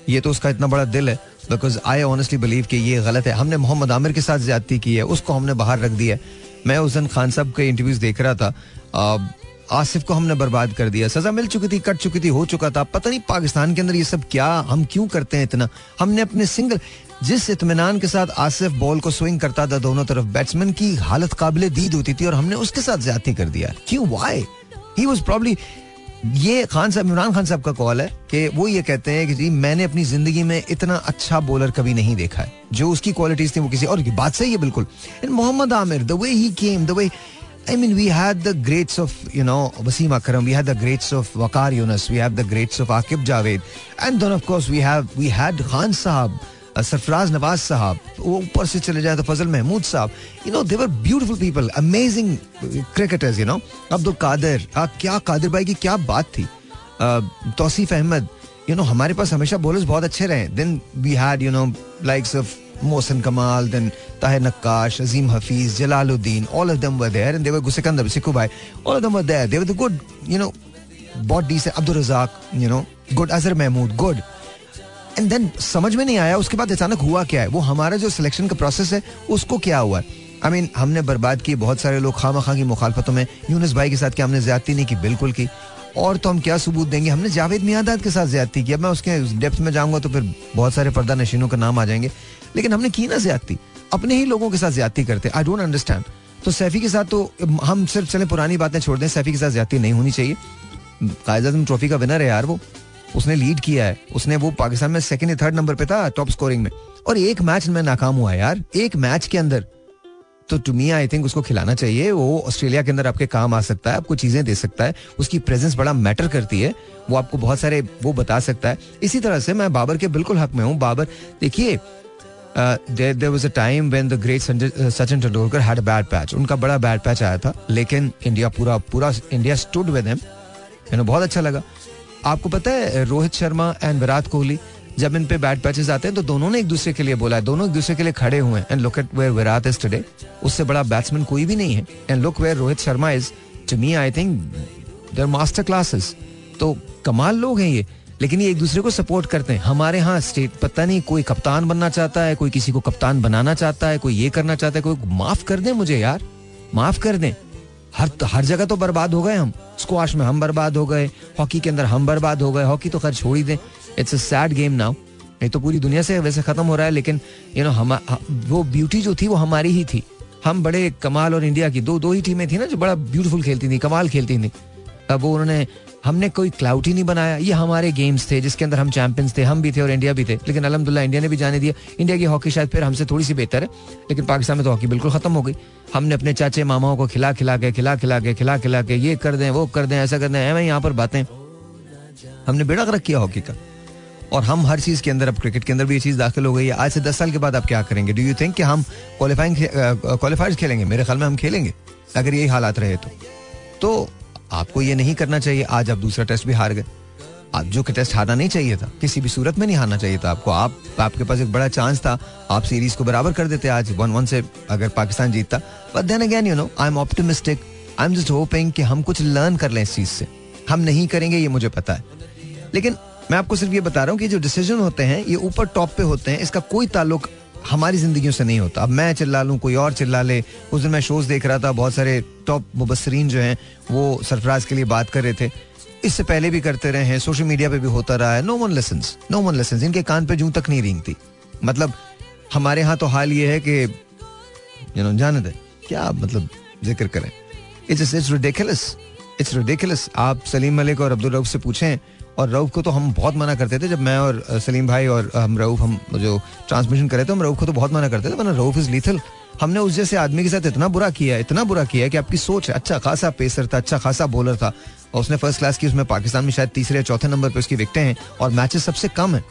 ये तो उसका इतना बड़ा दिल है बिकॉज़ आई ऑनेस्टली बिलीव कि ये गलत है। हमने मोहम्मद आमिर के साथ ज्यादती की है, उसको हमने बाहर रख दिया मैं उस दिन खान साहब के इंटरव्यूज़ देख रहा था आसिफ को हमने बर्बाद कर दिया। सजा मिल चुकी थी, कट चुकी थी, हो चुका था। पता नहीं पाकिस्तान के अंदर ये सब क्या, हम क्यों करते हैं इतना? हमने अपने सिंगल जिस इतमान के साथ आसिफ बॉल को स्विंग करता था दोनों तरफ़ बैट्समैन की हालत काबिल दीद होती थी और हमने उसके साथ ज़्यादा कर दिया। क्यों? वाई ही वॉज़ प्रॉब्ली ये खान साहब, इमरान खान साहब का कॉल है कि वो ये कहते हैं कि जी, मैंने अपनी ज़िंदगी में इतना अच्छा बॉलर कभी नहीं देखा है। जो उसकी क्वालिटीज थी वो किसी और की। बात सही है बिल्कुल। Mohammad Amir the way he came the way I mean we had the greats of you know Wasim Akram we had the greats of Waqar Younis we have the greats of Aaqib Javed and then of course we have we had Khan Sahab. Sarfaraz Nawaz साहब, वो ऊपर से चले जाए तो Fazal Mahmood Sahab you know they were beautiful people amazing cricketers you know Abdul Qadir क्या कादिर भाई की क्या बात थी? तौसीफ अहमद यू नो हमारे पास हमेशा बॉलर्स बहुत अच्छे रहे। Then we had you know likes of Mohsin Kamal then Tahir Naqqash, Azeem Hafeez, Jalaluddin all of them were there and they were गुसिकंदर सिक्कू भाई all of them were there they the good you know बहुत decent Abdul Razzaq you know good Azhar Mahmood good and then समझ में नहीं आया, उसके बाद अचानक हुआ क्या है? वो हमारा जो सिलेक्शन का प्रोसेस है, उसको क्या हुआ? है आई मीन हमने बर्बाद की बहुत सारे लोग खामा खा की मुखालफतों में, यूनिस भाई के साथ क्या हमने ज्यादती नहीं की? बिल्कुल की। और तो हम क्या सबूत देंगे? हमने जावेद मियादाद के साथ ज्यादती की। अब मैं उसके डेप्थ में जाऊँगा तो फिर बहुत सारे पर्दा नशीनों का नाम आ जाएँगे। लेकिन हमने की ना ज्यादती। अपने ही लोगों के साथ ज्यादती करते। आई डोंट अंडरस्टैंड तो सैफी के साथ तो हम सिर्फ़ चले, पुरानी बातें छोड़ दें, सैफी के साथ ज्यादती नहीं होनी चाहिए। कायद ट्रॉफी का विनर है यार वो। उसने लीड किया है। उसने वो पाकिस्तान में सेकंड या थर्ड नंबर पे था टॉप स्कोरिंग में। और एक मैच में नाकाम हुआ यार, एक मैच के अंदर। तो टू मी आई थिंक उसको खिलाना चाहिए। वो ऑस्ट्रेलिया के अंदर आपके काम आ सकता है, आपको चीज़ें दे सकता है। उसकी प्रेजेंस बड़ा मैटर करती है। वो आपको बहुत सारे वो बता सकता है। इसी तरह से मैं बाबर के बिल्कुल हक में हूँ। बाबर, देखिए there was a time when the great Sachin Tendulkar had bad patch उनका बड़ा बैड पैच आया था। लेकिन इंडिया पूरा पूरा इंडिया स्टूड विद हिम बहुत अच्छा लगा। आपको पता है, रोहित शर्मा एंड विराट कोहली जब इन पे बैट पैचेस आते हैं तो दोनों ने एक दूसरे के लिए बोला है। दोनों एक दूसरे के लिए खड़े हुए हैं। And look at where Virat is today उससे बड़ा बैट्समैन कोई भी नहीं है। And look where Rohit Sharma is to me I think their master classes तो कमाल लोग हैं ये। लेकिन ये एक दूसरे को सपोर्ट करते हैं। हमारे यहाँ स्टेट पता नहीं, कोई कप्तान बनना चाहता है, कोई किसी को कप्तान बनाना चाहता है, कोई ये करना चाहता है, कोई माफ़ कर दे मुझे यार। माफ़ कर दें। हर हर जगह तो बर्बाद हो गए हम। स्क्वाश में हम बर्बाद हो गए। हॉकी के अंदर हम बर्बाद हो गए। हॉकी तो खैर छोड़ ही दें। It's a sad game now ये तो पूरी दुनिया से वैसे खत्म हो रहा है, लेकिन यू नो हम वो ब्यूटी जो थी, वो हमारी ही थी। हम बड़े कमाल और इंडिया की दो दो ही टीमें थी ना जो बड़ा ब्यूटीफुल खेलती थी, कमाल खेलती थी। वो उन्होंने, हमने कोई क्लाउट ही नहीं बनाया। ये हमारे गेम्स थे, जिसके अंदर हम चैंपियंस थे, हम भी थे और इंडिया भी थे। लेकिन अलहमदुल्ला इंडिया ने भी जाने दिया। इंडिया की हॉकी शायद फिर हमसे थोड़ी सी बेहतर है, लेकिन पाकिस्तान में तो हॉकी बिल्कुल खत्म हो गई। हमने अपने चाचे, मामाओं को खिला खिला के, खिला खिला के, खिला खिला के, ये कर दें, वो कर दें, ऐसा कर दें यहाँ पर बातें। हमने बेड़ा रख किया हॉकी का। और हम हर चीज़ के अंदर, अब क्रिकेट के अंदर भी ये चीज़ दाखिल हो गई है। आज से दस साल के बाद आप क्या करेंगे? डू यू थिंक कि हम क्वालिफाइंग क्वालिफायर्स खेलेंगे? मेरे ख्याल में हम खेलेंगे, अगर यही हालात रहे तो। तो आपको ये नहीं करना चाहिए। आज आप दूसरा टेस्ट भी हार गए। आप जो टेस्ट हारना नहीं चाहिए था, किसी भी सूरत में नहीं हारना चाहिए था आपको। आप, आपके पास एक बड़ा चांस था। आप सीरीज़ को बराबर कर देते आज वन वन से अगर पाकिस्तान जीतता। But then again you know I am optimistic I am just hoping कि हम कुछ लर्न कर लें इस चीज़ से। हम नहीं करेंगे, ये मुझे पता है। लेकिन मैं आपको सिर्फ़ ये बता रहा हूँ कि जो डिसीज़न होते हैं, ये ऊपर टॉप पे होते हैं। इसका कोई ताल्लुक हमारी ज़िंदगी से नहीं होता। अब मैं चिल्ला लूँ, कोई और चिल्ला ले। उस दिन मैं शोज़ देख रहा था, बहुत सारे टॉप मुबसरीन जो हैं, वो सरफराज के लिए बात कर रहे थे। इससे पहले भी करते रहे हैं सोशल मीडिया पे भी होता रहा है। No one lesson no one lesson इनके कान पे जूं तक नहीं रेंगती। मतलब हमारे यहाँ तो हाल ये है कि यू नो जाने दे। क्या मतलब ज़िक्र करें? इट्स इट्स इट्स आप सलीम मलिक और अब्दुल रऊफ से पूछें और रऊफ को तो हम बहुत मना करते थे, जब मैं और सलीम भाई और हम रऊफ, हम जो ट्रांसमिशन करे थे, हम रऊफ को तो बहुत मना करते थे, वरना रऊफ इज़ लीथल हमने उस जैसे आदमी के साथ इतना बुरा किया इतना बुरा किया कि आपकी सोच है अच्छा खासा पेसर था अच्छा खासा बॉलर था। और उसने फ़र्स्ट क्लास की उसमें पाकिस्तान में शायद तीसरे या चौथे नंबर पर उसकी विकटें हैं, और मैचेस सबसे कम है।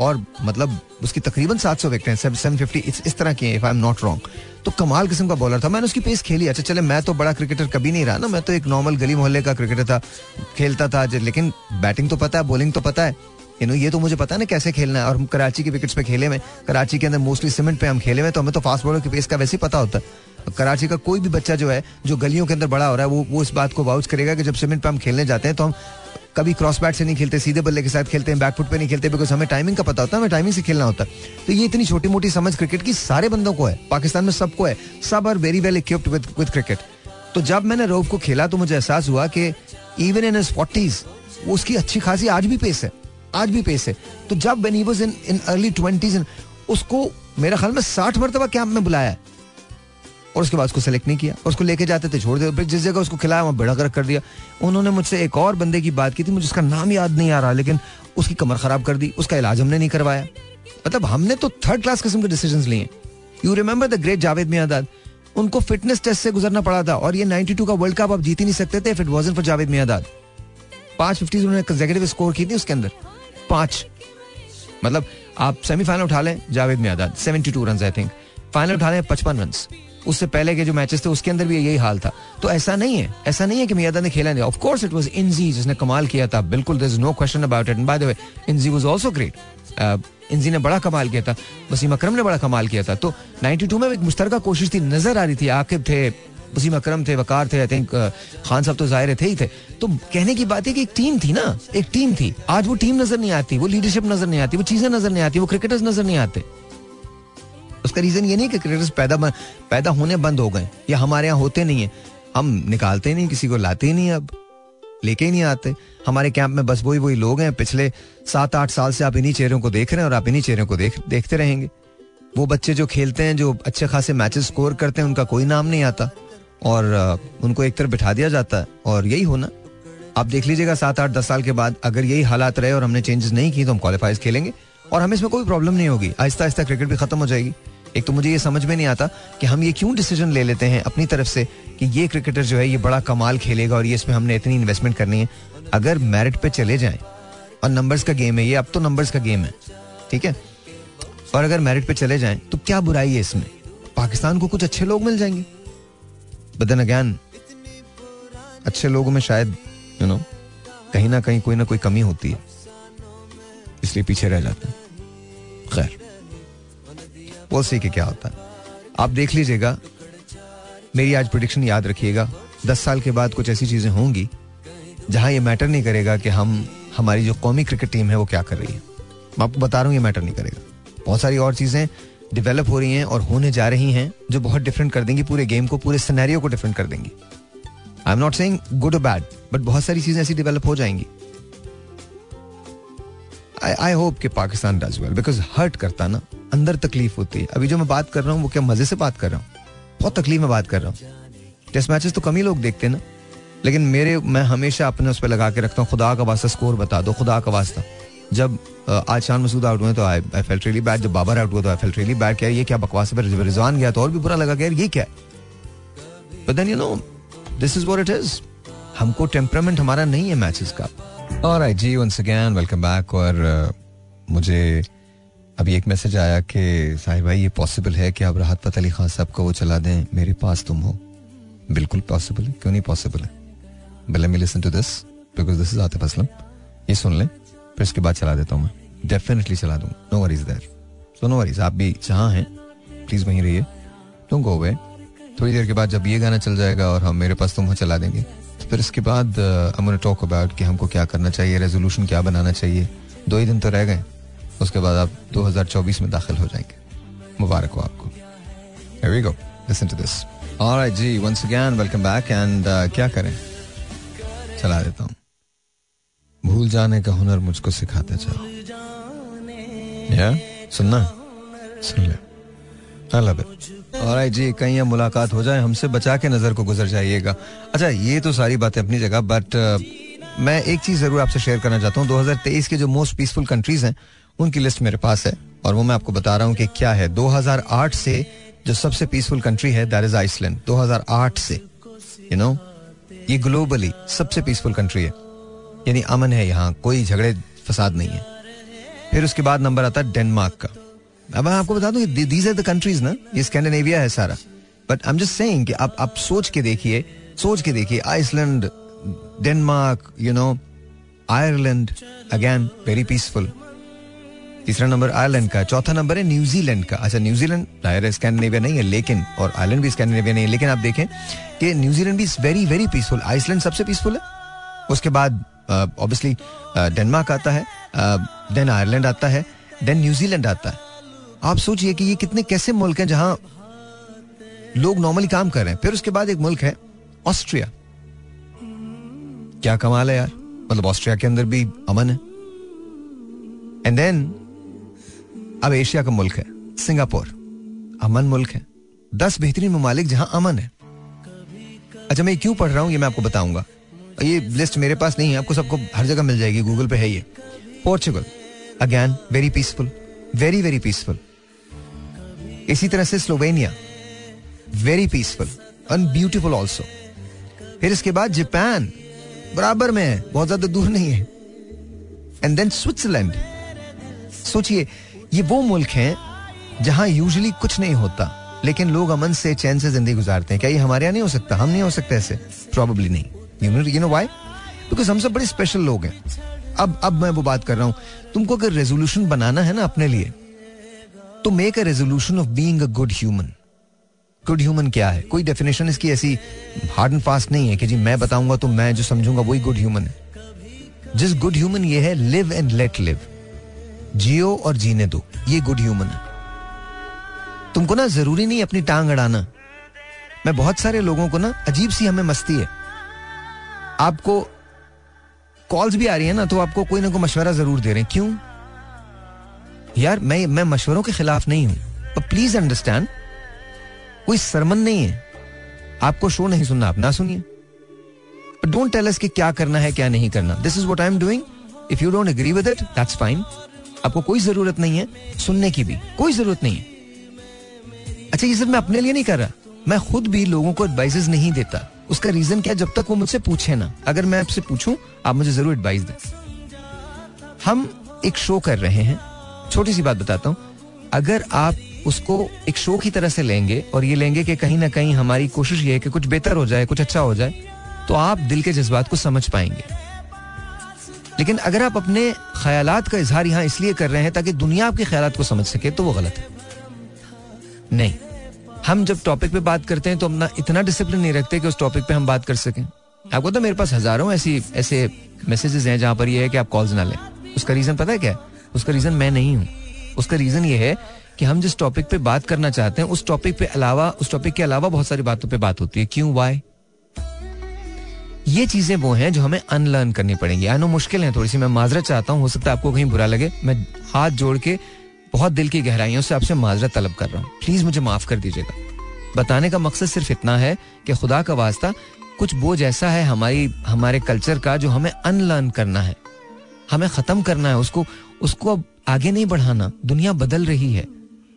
और मतलब उसकी तकरीबन 700 विकेट सेवन फिफ्टी इस तरह की हैं if I am not wrong तो कमाल किस्म का बॉलर था। मैंने उसकी पेस खेली। अच्छा चले, मैं तो बड़ा क्रिकेटर कभी नहीं रहा ना। मैं तो एक नॉर्मल गली मोहल्ले का क्रिकेटर था। खेलता था लेकिन बैटिंग तो पता है बॉलिंग तो पता है। यू नो ये तो मुझे पता है ना कैसे खेलना है। और हम कराची के विकेट्स पे खेले में कराची के अंदर मोस्टली सीमेंट पे हम खेले में तो हमें तो फास्ट बॉलर की पेस का वैसे ही पता होता है। कराची का कोई भी बच्चा जो है, जो गलियों के अंदर बड़ा हो रहा है, वो वो इस बात को वाउच करेगा कि जब सीमेंट पे हम खेलने जाते हैं तो हम कभी क्रॉस बैट से नहीं खेलते, सीधे बल्ले के साथ खेलते हैं बैकफुट पे नहीं खेलते बिकॉज़ हमें टाइमिंग का पता होता है, हमें टाइमिंग से खेलना होता है। तो ये इतनी छोटी मोटी समझ क्रिकेट की सारे बंदों को है, पाकिस्तान में सबको है, सब are very well equipped with with cricket तो जब मैंने रोब को खेला तो मुझे एहसास हुआ कि इवन इन फोर्टीज उसकी अच्छी खासी आज भी पेस है, आज भी पेस है। तो जब when was in in early twenties उसको मेरा ख्याल में साठ मरतबा कैंप में बुलाया है। और उसके बाद उसको सेलेक्ट नहीं किया। और उसको लेके जाते थे, छोड़ दिया जिस जगह उसको खिलाया, वहाँ बेड़ा कर कर दिया। उन्होंने मुझसे एक और बंदे की बात की थी, मुझे उसका नाम याद नहीं आ रहा, लेकिन उसकी कमर खराब कर दी, उसका इलाज हमने नहीं करवाया। मतलब हमने तो थर्ड क्लास किस्म के डिसीज़न लिए। You remember the great Javed Miandad उनको फिटनेस टेस्ट से गुजरना पड़ा था, और ये 92 का वर्ल्ड कप आप जीत ही नहीं सकते थे if it wasn't for Javed Miandad पाँच फिफ्टी उन्होंने स्कोर की थी उसके अंदर। पाँच। मतलब आप सेमीफाइनल उठा लें Javed Miandad 72 run I think final उठा लें, पचपन रन उससे पहले के जो मैचेस थे, उसके अंदर भी यही हाल था। तो ऐसा नहीं है, ऐसा नहीं है कि मियादा ने खेला नहीं। Of course it was Inzi जिसने कमाल किया था। बिल्कुल there is no question about it by the way Inzi was also great Inzi ने बड़ा कमाल किया था। वसीम अकरम ने बड़ा कमाल किया था। तो 92 में एक मुश्तरका कोशिश थी, नज़र आ रही थी, आकिब थे, वसीम अकरम थे, वकार थे आई थिंक खान साहब तो ज़ाहिर थे ही थे। तो कहने की बात है कि एक टीम थी ना, एक टीम थी। आज वो टीम नज़र नहीं आती, वो लीडरशिप नज़र नहीं आती, वो चीज़ें नज़र नहीं आती, वो क्रिकेटर्स नज़र नहीं आते। उसका रीजन ये नहीं कि क्रिकेटर्स पैदा पैदा होने बंद हो गए। या हमारे यहाँ होते नहीं है। हम निकालते नहीं, किसी को लाते ही नहीं अब। लेके ही नहीं आते। हमारे कैंप में बस वही वही लोग हैं। पिछले सात आठ साल से आप इन्हीं चेहरों को देख रहे हैं और आप इन्हीं चेहरों को देख, देखते रहेंगे। वो बच्चे जो खेलते हैं, जो अच्छे खासे मैचेस स्कोर करते हैं, उनका कोई नाम नहीं आता। और उनको एक तरफ़ बिठा दिया जाता है। और यही होना। आप देख लीजिएगा सात आठ दस साल के बाद अगर यही हालात रहे और हमने चेंजेस नहीं की तो हम क्वालिफाइज खेलेंगे। और हमें इसमें कोई प्रॉब्लम नहीं होगी। आहिस्ता आहिस्ता क्रिकेट भी खत्म हो जाएगी। एक तो मुझे ये समझ में नहीं आता कि हम ये क्यों डिसीज़न ले लेते हैं अपनी तरफ़ से कि ये क्रिकेटर जो है ये बड़ा कमाल खेलेगा और ये इसमें हमने इतनी इन्वेस्टमेंट करनी है। अगर मेरिट पे चले जाएँ, और नंबर्स का गेम है, ये अब तो नंबर्स का गेम है, ठीक है? और अगर मेरिट पे चले जाएँ तो क्या बुराई है इसमें? पाकिस्तान को कुछ अच्छे लोग मिल जाएँगे। बदन अज्ञान अच्छे लोगों में शायद यू नो कहीं ना कहीं कोई ना कोई कमी होती है, इसलिए पीछे रह जाते हैं। वो सी के क्या होता है? आप देख लीजिएगा, मेरी आज प्रोडिक्शन याद रखिएगा, दस साल के बाद कुछ ऐसी चीज़ें होंगी, जहाँ ये मैटर नहीं करेगा कि हम, हमारी जो कौमी क्रिकेट टीम है वो क्या कर रही है। मैं आपको बता रहा हूँ, ये मैटर नहीं करेगा। बहुत सारी और चीज़ें डेवलप हो रही हैं और होने जा रही हैं, जो बहुत डिफरेंट कर देंगी पूरे गेम को, पूरे सिनेरियो को डिफरेंट कर देंगी। I am not saying good और बैड बट बहुत सारी चीज़ें ऐसी डेवलप हो जाएँगी। आई होप कि Pakistan does well because hurt करता ना, अंदर तकलीफ़ होती है। अभी जो मैं बात कर रहा हूँ, वो क्या मज़े से बात कर रहा हूँ? बहुत तकलीफ़ में बात कर रहा हूँ। टेस्ट मैचेस तो कम ही लोग देखते ना। लेकिन मेरे, मैं हमेशा अपने उस पर लगा के रखता हूँ, खुदा का वास्ता स्कोर बता दो, खुदा का वास्ता। जब आज शान मसूद आउट हुए तो I I felt really bad जब बाबर आउट हुआ तो आई फेल्ट रियली बैड क्या ये क्या बकवास फिर रिजवान गया तो और भी बुरा लगा यार ये क्या but then you know this is what it is हमको टेम्परामेंट हमारा नहीं है मैचेस का। और आई जी वंस अगेन वेलकम बैक और मुझे अभी एक मैसेज आया कि साहिर भाई, ये पॉसिबल है कि आप राहत फत अली खान साहब को वो चला दें? मेरे पास तुम हो। बिल्कुल पॉसिबल है। क्यों नहीं पॉसिबल है? Let me listen to this because this is Atif Aslam ये सुन लें, फिर इसके बाद चला देता हूँ मैं। डेफिनेटली चला दूँ no worries there so no worries आप भी जहाँ हैं प्लीज़ वहीं रहिए। तुम गो वे थोड़ी देर के बाद जब ये गाना चल जाएगा और हम मेरे पास तुम चला देंगे। फिर इसके बाद अमन टॉक अबाउट कि हमको क्या करना चाहिए रेजोल्यूशन क्या बनाना चाहिए। दो ही दिन तो रह गए। उसके बाद आप 2024 में दाखिल हो जाएँगे। मुबारक हो आपको। Here we go. Listen ji, once again, welcome back and क्या करें? चला देता हूँ। भूल जाने का हुनर मुझको सिखाते जाओ या सुनना? सुन ले। आई लव इट और जी कहीं मुलाकात हो जाए हमसे बचा के नज़र को गुजर जाइएगा। अच्छा ये तो सारी बातें अपनी जगह बट uh, मैं एक चीज़ ज़रूर आपसे शेयर करना चाहता हूँ। 2023 के जो मोस्ट पीसफुल कंट्रीज़ हैं उनकी लिस्ट मेरे पास है और वो मैं आपको बता रहा हूँ कि क्या है। 2008 से जो सबसे पीसफुल कंट्री है दैट इज़ आइसलैंड 2008 से यू you नो know, ये ग्लोबली सबसे पीसफुल कंट्री है। यानी अमन है यहाँ कोई झगड़े फसाद नहीं है। फिर उसके बाद नंबर आता है डेनमार्क का। अब मैं आपको बता दूँ दीज आर द कंट्रीज़ ना, ये स्कैंडिनेविया है सारा। But I am just saying कि आप आप सोच के देखिए, सोच के देखिए Iceland Denmark you know Ireland again very peaceful तीसरा नंबर आयरलैंड का, चौथा नंबर है न्यूजीलैंड का। अच्छा न्यूजीलैंड स्कैंडिनेविया नहीं है, लेकिन, और आयरलैंड भी स्कैंडिनेविया नहीं है, लेकिन आप देखें कि न्यूजीलैंड भी वेरी वेरी पीसफुल आइसलैंड सबसे पीसफुल है। उसके बाद ऑब्वियसली डेनमार्क आता है देन आयरलैंड आता है देन न्यूजीलैंड आता है। आप सोचिए कि ये कितने कैसे मुल्क हैं जहाँ लोग नॉर्मली काम कर रहे हैं। फिर उसके बाद एक मुल्क है, ऑस्ट्रिया। क्या कमाल है यार। मतलब ऑस्ट्रिया के अंदर भी अमन है। एंड देन अब एशिया का मुल्क है, सिंगापुर। अमन मुल्क है। दस बेहतरीन ममालिक जहाँ अमन है। अच्छा मैं क्यों पढ़ रहा हूँ, ये मैं आपको बताऊँगा। ये लिस्ट मेरे पास नहीं है, आपको सबको हर जगह मिल जाएगी गूगल पे है ये। Portugal again very peaceful very very peaceful इसी तरह से Slovenia very peaceful and beautiful also फिर इसके बाद जापान, बराबर में है, बहुत ज़्यादा दूर नहीं है। एंड देन स्विट्जरलैंड सोचिए, ये वो मुल्क हैं जहाँ यूजुअली कुछ नहीं होता, लेकिन लोग अमन से, चैन से ज़िंदगी गुजारते हैं। क्या ये हमारे यहाँ नहीं हो सकता? हम नहीं हो सकते ऐसे। प्रॉब्ली नहीं। You know you know why because हम सब बड़े स्पेशल लोग हैं। अब अब मैं वो बात कर रहा हूँ। तुमको अगर रेजोल्यूशन बनाना है ना अपने लिए तो make a resolution of being a good human good human क्या है? कोई डेफिनेशन इसकी ऐसी हार्ड एंड फास्ट नहीं है कि जी मैं बताऊँगा तो मैं जो समझूँगा वही गुड ह्यूमन है। जिस गुड ह्यूमन ये है लिव एंड लेट लिव जियो और जीने दो, ये गुड ह्यूमन है। तुमको ना ज़रूरी नहीं अपनी टांग अड़ाना। मैं बहुत सारे लोगों को ना अजीब सी हमें मस्ती है। आपको कॉल्स भी आ रही है ना तो आपको कोई ना कोई मशवरा ज़रूर दे रहे हैं। क्यों? यार, मैं मैं मशवरों के खिलाफ नहीं हूँ। प्लीज़ अंडरस्टैंड कोई सरमन नहीं है। आपको शो नहीं सुनना, आप ना सुनिए। डोंट टेल अस कि क्या करना है, क्या नहीं करना। This is what I am doing if you don't agree with it that's fine आपको कोई ज़रूरत नहीं है सुनने की भी। कोई ज़रूरत नहीं है। अच्छा ये सब मैं अपने लिए नहीं कर रहा। मैं खुद भी लोगों को एडवाइस नहीं देता। उसका रीजन क्या जब तक वो मुझसे पूछे ना। अगर मैं आपसे पूछूँ, आप मुझे ज़रूर एडवाइस दें। हम एक शो कर रहे हैं। छोटी सी बात बताता हूँ। अगर आप उसको एक शो की तरह से लेंगे और ये लेंगे कि कहीं ना कहीं हमारी कोशिश ये है कि कुछ बेहतर हो जाए, कुछ अच्छा हो जाए तो आप दिल के जज्बात को समझ पाएँगे। लेकिन अगर आप अपने ख्यालात का इजहार यहाँ इसलिए कर रहे हैं ताकि दुनिया आपके ख्याल को समझ सके तो वो गलत है। नहीं, हम जब टॉपिक पे बात करते हैं तो अपना इतना डिसिप्लिन नहीं रखते कि उस टॉपिक पे हम बात कर सकें। आपको तो मेरे पास हज़ारों ऐसी, ऐसे मैसेजेस हैं जहाँ पर ये है कि आप कॉल्स ना लें। उसका रीजन पता है क्या? उसका रीजन मैं नहीं हूँ। उसका रीजन ये है कि हम जिस टॉपिक पे बात करना चाहते हैं, उस टॉपिक पे अलावा, उस टॉपिक के अलावा बहुत सारी बातों पे बात होती है। क्यों? वाई ये चीज़ें वो हैं जो हमें अनलर्न करनी पड़ेंगी। आई नो मुश्किल है थोड़ी सी, मैं माजरत चाहता हूँ, हो सकता है आपको कहीं बुरा लगे। मैं हाथ जोड़ के बहुत दिल की गहराइयों से आपसे माजरत तलब कर रहा हूँ। प्लीज़ मुझे माफ़ कर दीजिएगा। बताने का मकसद सिर्फ़ इतना है कि खुदा का वास्ता कुछ बोझ ऐसा है हमारी, हमारे कल्चर का जो हमें अनलर्न करना है। हमें खत्म करना है, उसको उसको अब आगे नहीं बढ़ाना। दुनिया बदल रही है।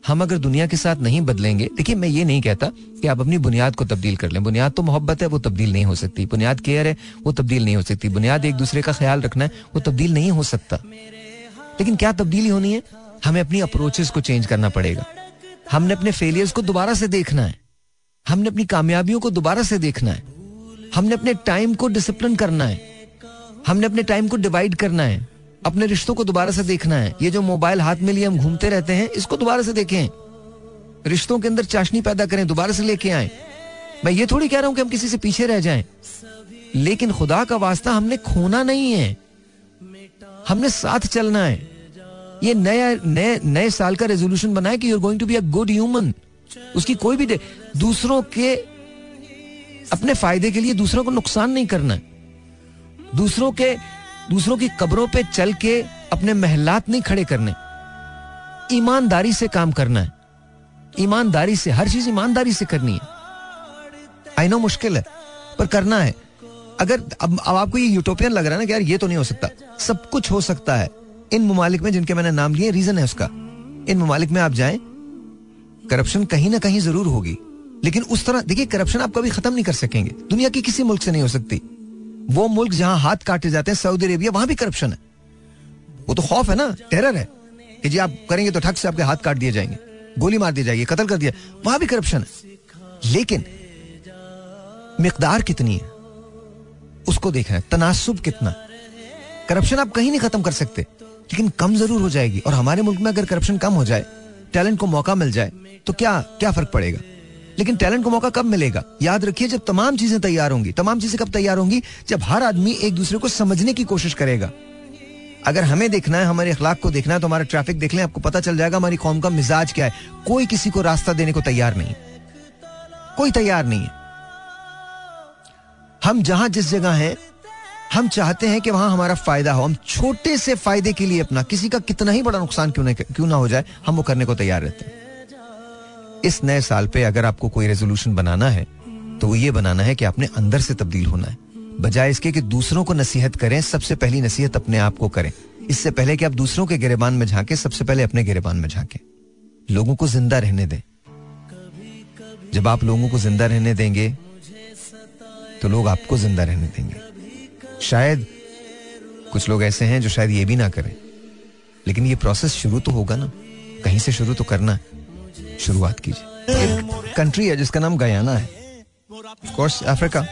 हम अगर दुनिया के साथ नहीं बदलेंगे, देखिए मैं ये नहीं कहता कि आप अपनी बुनियाद को तब्दील कर लें। बुनियाद तो मोहब्बत है, वो तब्दील नहीं हो सकती। बुनियाद केयर है, वो तब्दील नहीं हो सकती। बुनियाद एक दूसरे का ख्याल रखना है, वो तब्दील नहीं हो सकता। लेकिन क्या तब्दीली होनी है? हमें अपनी अप्रोचेस को चेंज करना पड़ेगा। हमने अपने फेलियर्स को दोबारा से देखना है। हमने अपनी कामयाबियों को दोबारा से देखना है। हमने अपने टाइम को डिसिप्लिन करना है। हमने अपने टाइम को डिवाइड करना है। अपने रिश्तों को दोबारा से देखना है। ये जो मोबाइल हाथ में लिए हम घूमते रहते हैं, इसको दोबारा से देखें। रिश्तों के अंदर चाशनी पैदा करें, दोबारा से लेके आए। मैं ये थोड़ी कह रहा हूँ कि हम किसी से पीछे रह जाएँ। लेकिन खुदा का वास्ता हमने खोना नहीं है। हमने साथ चलना है। ये नया, नए नए साल का रेजोल्यूशन बनाए कि you're going to be a good human उसकी कोई भी दूसरों के अपने फ़ायदे के लिए दूसरों को नुकसान नहीं करना है। दूसरों के दूसरों की कब्रों पे चल के अपने महलात नहीं खड़े करने। ईमानदारी से काम करना है। ईमानदारी से हर चीज़ ईमानदारी से करनी है। आई नो मुश्किल है पर करना है। अगर अब, अब आपको ये यूटोपियन लग रहा है ना कि यार ये तो नहीं हो सकता। सब कुछ हो सकता है। इन ममालिक में जिनके मैंने नाम लिए रीजन है उसका। इन ममालिक में आप जाए करप्शन कहीं ना कहीं ज़रूर होगी। लेकिन उस तरह देखिए करप्शन आप कभी खत्म नहीं कर सकेंगे। दुनिया की किसी मुल्क से नहीं हो सकती। वो मुल्क जहाँ हाथ काटे जाते हैं, सऊदी अरेबिया, वहाँ भी करप्शन है। वो तो खौफ है ना टेरर है कि जी आप करेंगे तो ठग से आपके हाथ काट दिए जाएँगे, गोली मार दी जाएगी, कत्ल कर दिया, वहाँ भी करप्शन है। लेकिन मकदार कितनी है? उसको देखना है, तनासुब कितना। करप्शन आप कहीं नहीं खत्म कर सकते, लेकिन कम ज़रूर हो जाएगी। और हमारे मुल्क में अगर करप्शन कम हो जाए टैलेंट को मौका मिल जाए तो क्या क्या फ़र्क पड़ेगा? लेकिन टैलेंट को मौका कब मिलेगा? याद रखिए, जब तमाम चीज़ें तैयार होंगी, तमाम चीज़ें कब तैयार होंगी? जब हर आदमी एक दूसरे को समझने की कोशिश करेगा। अगर हमें देखना है, हमारे अखलाक को देखना है तो हमारा ट्रैफ़िक देख लें, आपको पता चल जाएगा हमारी कौम का मिजाज क्या है। कोई किसी को रास्ता देने को तैयार नहीं। कोई तैयार नहीं है। हम जहाँ जिस जगह हैं, हम चाहते हैं कि वहाँ हमारा फ़ायदा हो। हम छोटे से फ़ायदे के लिए अपना, किसी का कितना ही बड़ा नुकसान क्यों ना क्यों ना हो जाए, हम वो करने को तैयार रहते हैं। इस नए साल पे अगर आपको कोई रेजोल्यूशन बनाना है तो वो ये बनाना है कि आपने अंदर से तब्दील होना है। बजाय इसके कि दूसरों को नसीहत करें, सबसे पहली नसीहत अपने आप को करें। इससे पहले कि आप दूसरों के गिरेबान में झांके, सबसे पहले अपने गिरेबान में झांके। लोगों को ज़िंदा रहने दें। जब आप लोगों को ज़िंदा रहने देंगे तो लोग आपको ज़िंदा रहने देंगे। शायद कुछ लोग ऐसे हैं जो शायद ये भी ना करें। लेकिन ये प्रोसेस शुरू तो होगा ना। कहीं से शुरू तो करना है। शुरुआत कीजिए। एक कंट्री है जिसका नाम गयाना है। कोर्स अफ्रीका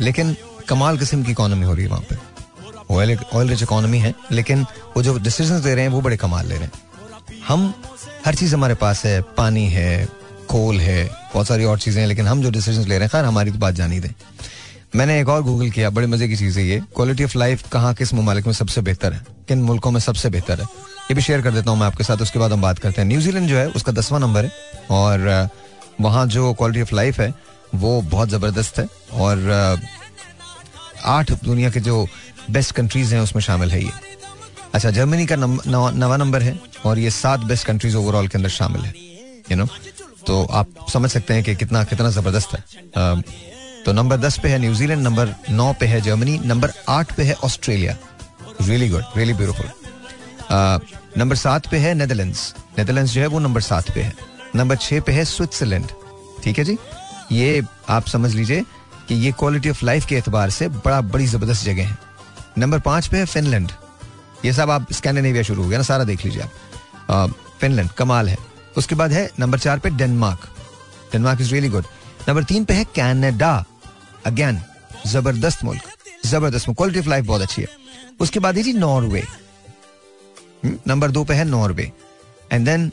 लेकिन कमाल किस्म की इकोनॉमी हो रही है वहाँ पे। ऑयल ऑयल रिच इकोनॉमी है, लेकिन वो जो डिसीज़न दे रहे हैं, वो बड़े कमाल ले रहे हैं। हम, हर चीज़ हमारे पास है। पानी है कोल है, बहुत सारी और चीज़ें हैं, लेकिन हम जो डिसीज़न ले रहे हैं, खैर, हमारी तो बात जानी दें। मैंने एक और गूगल किया, बड़े मज़े की चीज़ है ये। क्वालिटी ऑफ़ लाइफ कहाँ, किस ममालिक में सबसे बेहतर है? किन मुल्कों में सबसे बेहतर है? ये भी शेयर कर देता हूँ मैं आपके साथ, उसके बाद हम बात करते हैं। न्यूजीलैंड जो है, उसका दसवां नंबर है और वहाँ जो क्वालिटी ऑफ़ लाइफ है, वो बहुत ज़बरदस्त है और आठ दुनिया के जो बेस्ट कंट्रीज़ हैं, उसमें शामिल है ये। अच्छा जर्मनी का नवा नंबर है और ये सात बेस्ट कंट्रीज़ ओवरऑल के अंदर शामिल है यू नो तो आप समझ सकते हैं कि कितना कितना ज़बरदस्त है। तो नंबर दस पे है न्यूजीलैंड नंबर नौ पे है जर्मनी नंबर आठ पे है Australia really good really beautiful number सात पे है नेदरलैंड्स। नेदरलैंड्स जो है वो नंबर सात पे है। नंबर छह पे है स्विट्जरलैंड। ठीक है जी? ये आप समझ लीजिए कि ये क्वालिटी ऑफ़ लाइफ के एतबार से बड़ा बड़ी ज़बरदस्त जगह है। नंबर पाँच पे है फिनलैंड। ये सब आप स्कैंडिनेविया शुरू हो गया ना, सारा देख लीजिए आप। फिनलैंड, कमाल है। उसके बाद है नंबर चार पे Denmark. Denmark is really good number तीन पे है कैनेडा। अगेन ज़बरदस्त मुल्क। ज़बरदस्त क्वालिटी ऑफ़ लाइफ बहुत अच्छी है। उसके बाद है जी नॉर्वे। नंबर दो पे है नॉर्वे एंड देन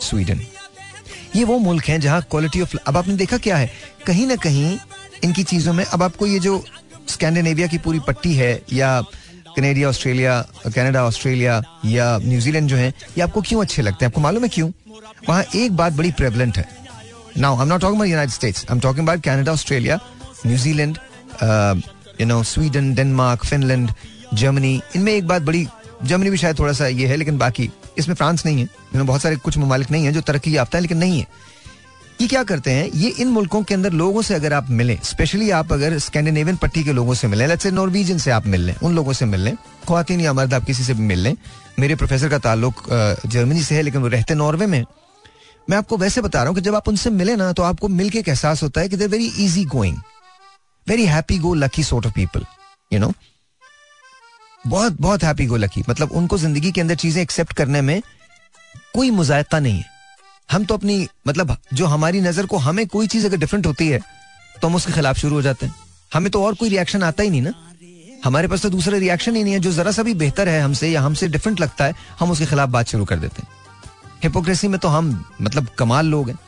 स्वीडन ये वो मुल्क हैं जहाँ क्वालिटी ऑफ़ अब आपने देखा क्या है? कहीं ना कहीं इनकी चीज़ों में अब आपको ये जो स्कैंडिनेविया की पूरी पट्टी है, या कनेडिया ऑस्ट्रेलिया कनाडा ऑस्ट्रेलिया या न्यूजीलैंड जो है, ये आपको क्यों अच्छे लगते हैं? आपको मालूम है क्यों? वहाँ एक बात बड़ी प्रेवलेंट है। Now I am not talking United States I am talking about Canada Australia New Zealand you know Sweden Denmark Finland Germany इनमें एक बात बड़ी जर्मनी भी शायद थोड़ा सा ये है, लेकिन बाकी इसमें फ्रांस नहीं है। इनमें बहुत सारे कुछ ममालिक नहीं है जो तरक्की याफ्ता है, लेकिन नहीं है। ये क्या करते हैं? ये इन मुल्कों के अंदर लोगों से अगर आप मिलें स्पेशली आप अगर स्कैंडिनेवियन पट्टी के लोगों से मिलें लेट्स नॉर्वीजन से आप मिल लें उन लोगों से मिल लें खातन या मर्द आप किसी से भी मिल लें मेरे प्रोफेसर का ताल्लुक जर्मनी से है, लेकिन वो रहते नॉर्वे में। मैं आपको वैसे बता रहा हूँ कि जब आप उनसे मिले ना तो आपको मिलके एक एहसास होता है कि there very easy going very happy go lucky sort of people you know बहुत बहुत हैप्पी गो लकी मतलब उनको ज़िंदगी के अंदर चीज़ें एक्सेप्ट करने में कोई मुजायका नहीं है। हम तो अपनी मतलब जो हमारी नज़र को हमें कोई चीज़ अगर डिफरेंट होती है तो हम उसके खिलाफ शुरू हो जाते हैं। हमें तो और कोई रिएक्शन आता ही नहीं ना। हमारे पास तो दूसरा रिएक्शन ही नहीं है, जो जरा सा भी बेहतर है हमसे या हमसे डिफरेंट लगता है, हम उसके खिलाफ बात शुरू कर देते हैं। हिपोक्रेसी में तो हम मतलब कमाल लोग हैं।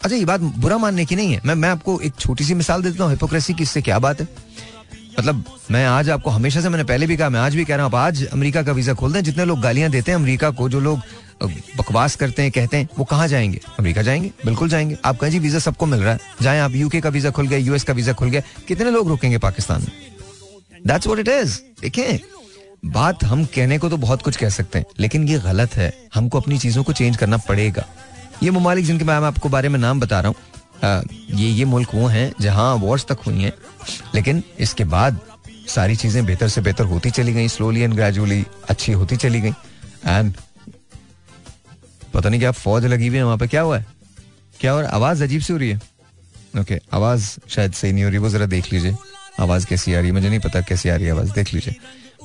अच्छा ये बात बुरा मानने की नहीं है। मैं मैं आपको एक छोटी सी मिसाल देता हूँ। हिपोक्रेसी की इससे क्या बात है? मतलब मैं आज आपको हमेशा से मैंने पहले भी कहा, मैं आज भी कह रहा हूँ आज अमेरिका का वीज़ा खोल दें, जितने लोग गालियाँ देते हैं अमेरिका को, जो लोग बकवास करते हैं, कहते हैं, वो कहाँ जाएँगे? अमेरिका जाएँगे? बिल्कुल जाएँगे। आप कहें, जी, वीज़ा सबको मिल रहा है। जाए आप यूके का वीज़ा खुल गया यूएस का वीज़ा खुल गया। कितने लोग रुकेंगे पाकिस्तान में? दैट्स व्हाट इट इज़ देखें, बात हम कहने को तो बहुत कुछ कह सकते हैं, लेकिन ये गलत है। हमको अपनी चीज़ों को चेंज करना पड़ेगा। ये ममालिक जिनके मैं आपको बारे में नाम बता रहा हूँ ये ये मुल्क वो हैं जहाँ वॉर्स तक हुई हैं लेकिन इसके बाद सारी चीज़ें बेहतर से बेहतर होती चली गई स्लोली एंड ग्रेजुअली अच्छी होती चली गई। एंड पता नहीं क्या फौज लगी हुई है वहाँ पे क्या हुआ है? क्या और आवाज़ अजीब सी हो रही है। ओके okay, आवाज़ शायद सही नहीं हो रही वो जरा देख लीजिए। आवाज़ कैसी आ रही है? मुझे नहीं पता कैसी आ रही है आवाज़ देख लीजिए।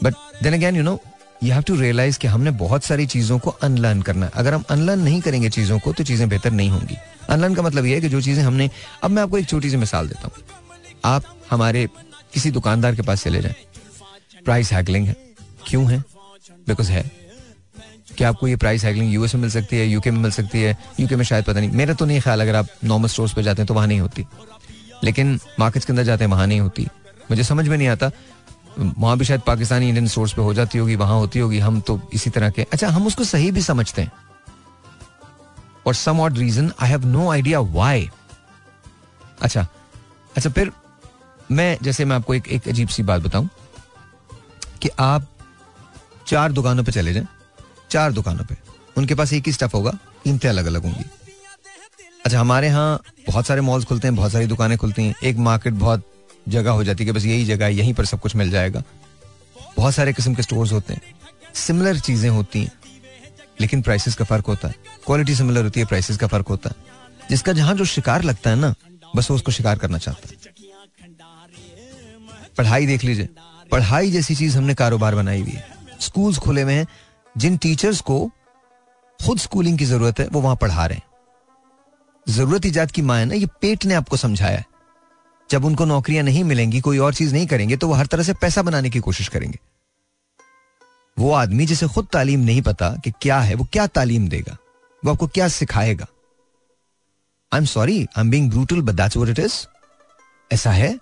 But then again you know you have to realise कि हमने बहुत सारी चीज़ों को अनलर्न करना है। अगर हम अनलर्न नहीं करेंगे चीज़ों को तो चीज़ें बेहतर नहीं होंगी। अनलर्न का मतलब यह है कि जो चीज़ें हमने, अब मैं आपको एक छोटी सी मिसाल देता हूँ। आप हमारे किसी दुकानदार के पास चले जाए। प्राइस हैगलिंग है। क्यों है? बिकॉज़ है। क्या आपको ये प्राइस हैगलिंग यूएस में मिल सकती है यूके में मिल सकती है? यूके में शायद पता नहीं। मेरा तो नहीं ख्याल अगर आप नॉर्मल स्टोर्स पर जाते हैं तो वहाँ नहीं होती। लेकिन मार्केट्स के अंदर जाते हैं, वहाँ नहीं होती। मुझे समझ में नहीं आता वहाँ भी शायद पाकिस्तानी इंडियन सोर्स पे हो जाती होगी, वहाँ होती होगी, हम तो इसी तरह के। अच्छा हम उसको सही भी समझते हैं। और some odd reason I have no idea why अच्छा अच्छा फिर मैं, जैसे मैं आपको एक एक अजीब सी बात बताऊँ कि आप चार दुकानों पे चले जाएँ, चार दुकानों पे। उनके पास एक ही स्टफ़ होगा, कीमतें अलग अलग होंगी। अच्छा हमारे यहाँ बहुत सारे मॉल्स खुलते हैं, बहुत सारी दुकानें खुलती हैं। एक मार्केट बहुत जगह हो जाती है कि बस यही जगह है, यहीं पर सब कुछ मिल जाएगा। बहुत सारे किस्म के स्टोर्स होते हैं। सिमिलर चीज़ें होती हैं, लेकिन प्राइसेस का फ़र्क होता है। क्वालिटी सिमिलर होती है प्राइसेस का फ़र्क होता है। जिसका जहाँ जो शिकार लगता है ना, बस वो उसको शिकार करना चाहता है। पढ़ाई देख लीजिए। पढ़ाई जैसी चीज़ हमने कारोबार बनाई हुई है। स्कूल्स खुले हुए हैं। जिन टीचर्स को खुद स्कूलिंग की ज़रूरत है, वो वहाँ पढ़ा रहे हैं। ज़रूरत ईजाद की माँ है ना, ये पेट ने आपको समझाया है। जब उनको नौकरियाँ नहीं मिलेंगी, कोई और चीज़ नहीं करेंगे तो वो हर तरह से पैसा बनाने की कोशिश करेंगे। वो आदमी जिसे खुद तालीम नहीं पता कि क्या है, वो क्या तालीम देगा? वो आपको क्या सिखाएगा? I am sorry I am being brutal but it is ऐसा है?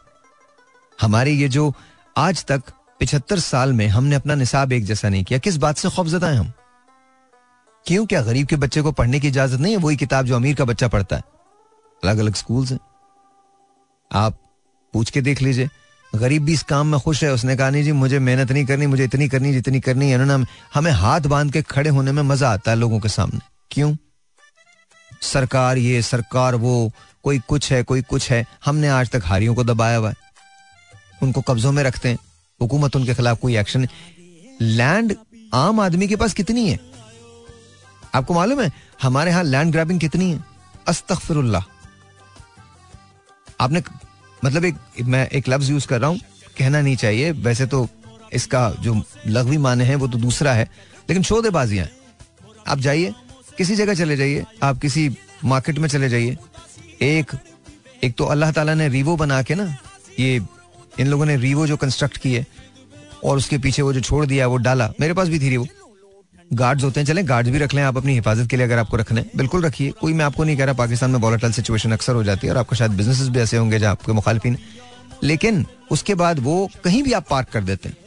हमारे ये जो आज तक पिछहत्तर साल में हमने अपना निसाब एक जैसा नहीं किया, किस बात से खौफजदा है हम? क्यों क्या गरीब के बच्चे को पढ़ने की इजाज़त नहीं है? वही किताब जो अमीर का बच्चा पढ़ता है। अलग अलग स्कूल हैं। आप पूछ के देख लीजिए। गरीब भी इस काम में खुश है। उसने कहा, नहीं जी, मुझे मेहनत नहीं करनी, मुझे इतनी करनी, जितनी करनी है। ना हमें हाथ बाँध के खड़े होने में मज़ा आता है लोगों के सामने। क्यों? सरकार ये, सरकार वो, कोई कुछ है, कोई कुछ है। हमने आज तक हारियों को दबाया हुआ है। उनको कब्जों में रखते हैं। हुकूमत उनके खिलाफ कोई एक्शन लैंड आम आदमी के पास कितनी है? आपको मालूम है, हमारे यहाँ लैंड ग्रैबिंग कितनी है? अस्तगफिरुल्लाह। आपने मतलब एक, मैं एक लफ्ज यूज़ कर रहा हूँ, कहना नहीं चाहिए। वैसे तो इसका जो लघवी माने हैं, वो तो दूसरा है। लेकिन शोदेबाजियाँ आप जाइए, किसी जगह चले जाइए, आप किसी मार्केट में चले जाइए। एक एक तो अल्लाह ताला ने रीवो बना के ना, ये, इन लोगों ने रीवो जो कंस्ट्रक्ट की है और उसके पीछे वो जो छोड़ दिया, वो डाला। मेरे पास भी थी रीवो। गार्ड्स होते हैं, चले गार्ड्स भी रख लें, आप अपनी हिफाजत के लिए अगर आपको रखने बिल्कुल रखिए, कोई मैं आपको नहीं कह रहा, पाकिस्तान में वॉलेटाइल सिचुएशन अक्सर हो जाती है और आपका शायद बिज़नेस भी ऐसे होंगे जहाँ आपके मुखालफिन लेकिन उसके बाद वो कहीं भी आप पार्क कर देते हैं।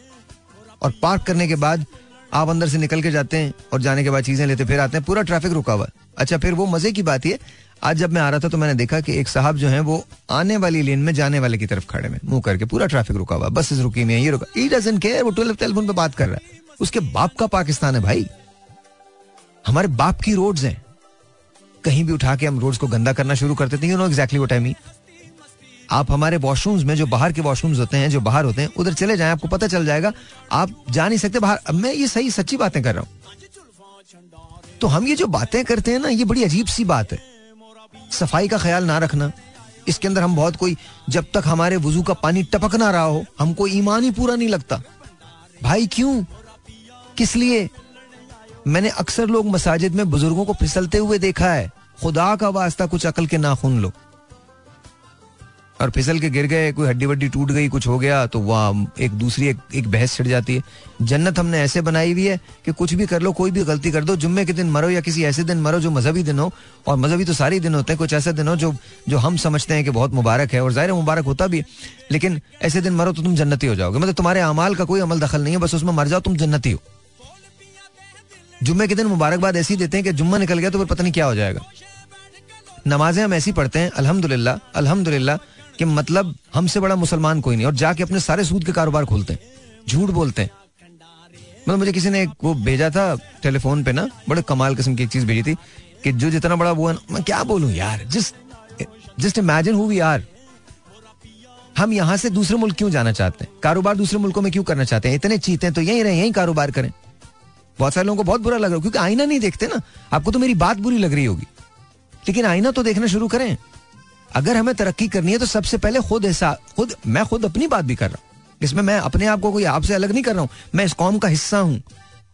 और पार्क करने के बाद आप अंदर से निकल के जाते हैं और जाने के बाद चीज़ें लेते, फिर आते हैं, पूरा ट्रैफ़िक रुका हुआ अच्छा फिर वो मज़े की बात है आज जब मैं आ रहा था तो मैंने देखा कि एक साहब जो है वो आने वाली लेन में जाने वाले की तरफ़ खड़े में मुँह करके पूरा ट्रैफ़िक रुका हुआ बसेस रुकी हुई है, ये रुका ई डजंट केयर वो टेलीफोन पे बात कर रहा है। उसके बाप का पाकिस्तान है भाई। हमारे बाप की रोड्स हैं। कहीं भी उठा के हम रोड्स को गंदा करना शुरू करते थे you know exactly what I mean आप हमारे वॉशरूम्स में, जो बाहर के वॉशरूम्स होते हैं, जो बाहर होते हैं, उधर चले जाएँ, आपको पता चल जाएगा, आप जा नहीं सकते बाहर। मैं ये सही, सच्ची बातें कर रहा हूँ। तो हम ये जो बातें करते हैं ना, ये बड़ी अजीब सी बात है। सफ़ाई का ख्याल ना रखना। इसके अंदर हम बहुत कोई, जब तक हमारे वज़ू का पानी टपक ना रहा हो, हमको ईमान ही पूरा नहीं लगता। भाई क्यों? किस लिए? मैंने अक्सर लोग मसाजिद में बुज़ुर्गों को फिसलते हुए देखा है। खुदा का वास्ता कुछ अकल के नाखून लो। और फिसल के गिर गए कोई हड्डी वड्डी टूट गई कुछ हो गया तो वह एक दूसरी एक, एक बहस छिड़ जाती है। जन्नत हमने ऐसे बनाई हुई है कि कुछ भी कर लो कोई भी गलती कर दो जुम्मे के दिन मरो या किसी ऐसे दिन मरो जो मजहबी दिन हो। और मजहबी तो सारे दिन होते हैं कुछ ऐसे दिन हो जो जो हम समझते हैं कि बहुत मुबारक है। और ज़ाहिर मुबारक होता भी लेकिन ऐसे दिन मरो तो तुम जन्नती हो जाओगे। मतलब तुम्हारे अमाल का कोई अमल दखल नहीं है बस उसमें मर जाओ तुम जन्नती हो। जुम्मे के दिन मुबारकबाद ऐसी देते हैं कि जुम्मा निकल गया तो फिर पता नहीं क्या हो जाएगा। नमाजें हम ऐसी पढ़ते हैं, अल्हम्दुलिल्लाह अल्हम्दुलिल्लाह, कि मतलब हमसे बड़ा मुसलमान कोई नहीं, और जाके अपने सारे सूद के कारोबार खोलते हैं, झूठ बोलते हैं। मतलब मुझे किसी ने वो भेजा था टेलीफोन पे ना, बड़े कमाल किस्म की एक चीज़ भेजी थी, कि जो जितना बड़ा वो है, मैं क्या बोलूँ यार just just imagine who we are हम यहाँ से दूसरे मुल्क क्यों जाना चाहते हैं? कारोबार दूसरे मुल्कों में क्यों करना चाहते हैं? इतने चीते हैं तो यहीं रहे, यहीं कारोबार करें। बहुत सारे लोगों को बहुत बुरा लग रहा है, क्योंकि आईना नहीं देखते ना। आपको तो मेरी बात बुरी लग रही होगी। लेकिन आईना तो देखना शुरू करें। अगर हमें तरक्की करनी है तो सबसे पहले खुद ऐसा, खुद, मैं खुद अपनी बात भी कर रहा हूँ। इसमें मैं अपने आप को कोई आपसे अलग नहीं कर रहा हूँ। मैं इस कौम का हिस्सा हूँ।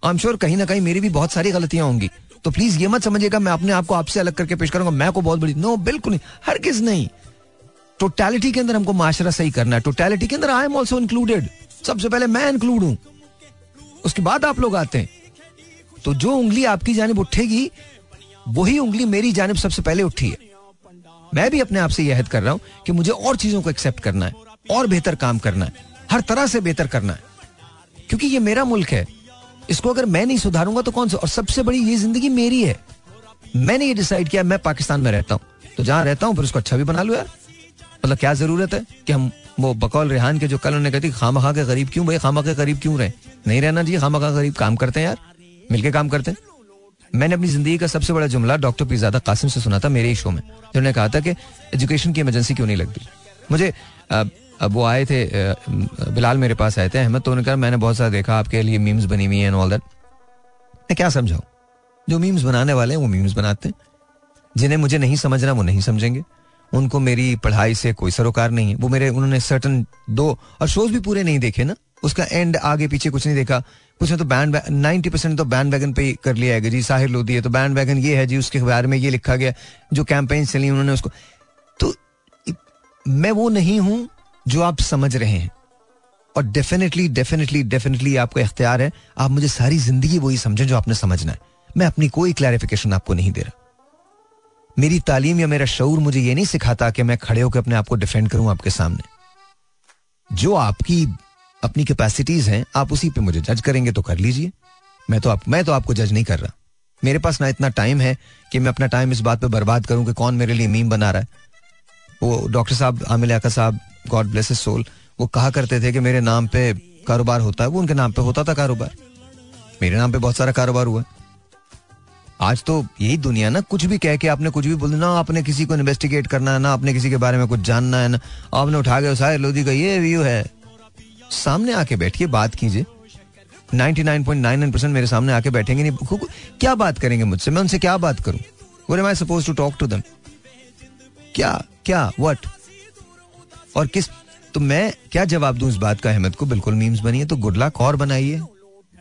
आई एम श्योर कहीं ना कहीं मेरी भी बहुत सारी गलतियाँ होंगी। तो प्लीज़ ये मत समझिएगा, मैं अपने आप को आपसे अलग करके पेश करूँगा। मैं को बहुत बड़ी नो बिल्कुल नहीं, हर किस नहीं। टोटैलिटी के अंदर हमको माशरा सही करना है। टोटैलिटी के अंदर आई एम ऑल्सो इंक्लूडेड सबसे पहले मैं इंक्लूड हूँ। उसके बाद आप लोग आते हैं। तो जो उंगली आपकी जानब उठेगी, वही उंगली मेरी जानब सबसे पहले उठी है। मैं भी अपने आप से यह कर रहा हूँ कि मुझे और चीज़ों को एक्सेप्ट करना है, और बेहतर काम करना है, हर तरह से बेहतर करना है। क्योंकि ये मेरा मुल्क है, इसको अगर मैं नहीं सुधारूँगा तो कौन सा? और सबसे बड़ी ये ज़िंदगी मेरी है। मैंने ये डिसाइड किया, मैं पाकिस्तान में रहता हूँ। तो जहाँ रहता हूँ, फिर उसको अच्छा भी बना लो यार। मतलब क्या ज़रूरत है कि हम वो बकौल रेहान के जो कल उन्होंने कहती खामा खा के गरीब क्यों, भाई खामा के गरीब क्यों रहे? नहीं रहना चाहिए खामा खा गरीब काम करते हैं यार। मिलके काम करते हैं। मैंने अपनी ज़िंदगी का सबसे बड़ा जुमला डॉक्टर पीजादा कासिम से सुना था मेरे ही शो में, जिन्होंने कहा था कि एजुकेशन की इमरजेंसी क्यों नहीं लगती? मुझे, अब वो आए थे बिलाल मेरे पास आए थे, अहमद तो उन्होंने कहा, मैंने बहुत सारा देखा आपके लिए, मीम्स बनी हुई है ऑल दैट मैं क्या समझाऊं? जो मीम्स बनाने वाले हैं, वो मीम्स बनाते हैं। जिन्हें मुझे नहीं समझना, वो नहीं समझेंगे। उनको मेरी पढ़ाई से कोई सरोकार नहीं है। वो मेरे, उन्होंने सर्टन दो, और शोज़ भी पूरे नहीं देखे ना। उसका एंड आगे पीछे कुछ नहीं देखा। कुछ ने तो बैंड नाइनटी परसेंट तो बैंड वैगन पे कर लिया है जी, साहिर लोधी है तो बैंड वैगन ये है जी, उसके बारे में ये लिखा गया, जो कैंपेन चली उन्होंने उसको तो मैं वो नहीं हूँ जो आप समझ रहे हैं। और डेफिनेटली डेफिनेटली डेफिनेटली आपका इख्तियार है, आप मुझे सारी ज़िंदगी वही समझें जो आपने समझना है। मैं अपनी कोई क्लैरिफिकेशन आपको नहीं दे रहा। मेरी तालीम या मेरा शऊर मुझे ये नहीं सिखाता कि मैं खड़े होकर अपने आप को डिफेंड करूँ आपके सामने। जो आपकी अपनी कैपेसिटीज हैं, आप उसी पे मुझे जज करेंगे तो कर लीजिए। मैं तो आप, मैं तो आपको जज नहीं कर रहा। मेरे पास ना इतना टाइम है कि मैं अपना टाइम इस बात पे बर्बाद करूँ कि कौन मेरे लिए मीम बना रहा है। वो डॉक्टर साहब आमिल याका साहब गॉड ब्लेस सोल वो कहा करते थे कि मेरे नाम पे कारोबार होता है, वो उनके नाम पे होता था कारोबार। मेरे नाम पे बहुत सारा कारोबार हुआ। आज तो यही दुनिया ना, कुछ भी कह के आपने कुछ भी बोल, ना आपने किसी को इन्वेस्टिगेट करना है, ना आपने किसी के बारे में कुछ जानना है, ना आपने उठा के साहिर लोधी का ये व्यू है। सामने आके बैठिए, बात कीजिए। 99.99% मेरे सामने आके बैठेंगे नहीं। क्या बात करेंगे मुझसे? मैं उनसे क्या बात करूँ? What am I supposed to talk to them? क्या क्या व्हाट और किस तो मैं क्या जवाब दूँ इस बात का? अहमद को बिल्कुल मीम्स बनी है तो गुड लक और बनाइए।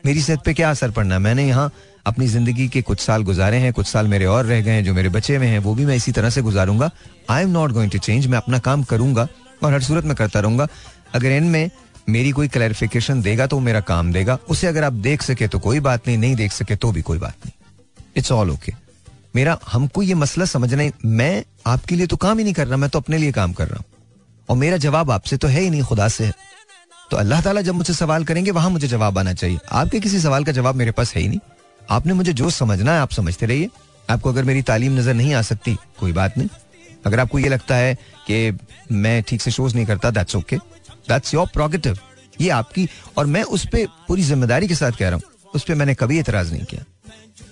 मेरी सेहत पे क्या असर पड़ना? मैंने यहाँ अपनी ज़िंदगी के कुछ साल गुजारे हैं, कुछ साल मेरे और रह गए हैं, जो मेरे बचे हुए हैं, वो भी मैं इसी तरह से गुजारूँगा। I am not going to change मैं अपना काम करूँगा और हर सूरत में करता रहूँगा। अगर इनमें मेरी कोई क्लैरिफिकेशन देगा तो मेरा काम देगा। उसे अगर आप देख सके तो कोई बात नहीं नहीं देख सके तो भी कोई बात नहीं। इट्स ऑल ओके मेरा, हमको ये मसला समझना मैं आपके लिए तो काम ही नहीं कर रहा, मैं तो अपने लिए काम कर रहा हूँ। और मेरा जवाब आपसे तो है ही नहीं, खुदा से है। तो अल्लाह ताला जब मुझसे सवाल करेंगे, वहाँ मुझे जवाब आना चाहिए। आपके किसी सवाल का जवाब मेरे पास है ही नहीं। आपने मुझे जो समझना है, आप समझते रहिए। आपको अगर मेरी तालीम नज़र नहीं आ सकती, कोई बात नहीं। अगर आपको ये लगता है कि मैं ठीक से शोज़ नहीं करता that's okay that's your prerogative ये आपकी, और मैं उस पर पूरी ज़िम्मेदारी के साथ कह रहा हूँ। उस पर मैंने कभी एतराज़ नहीं किया।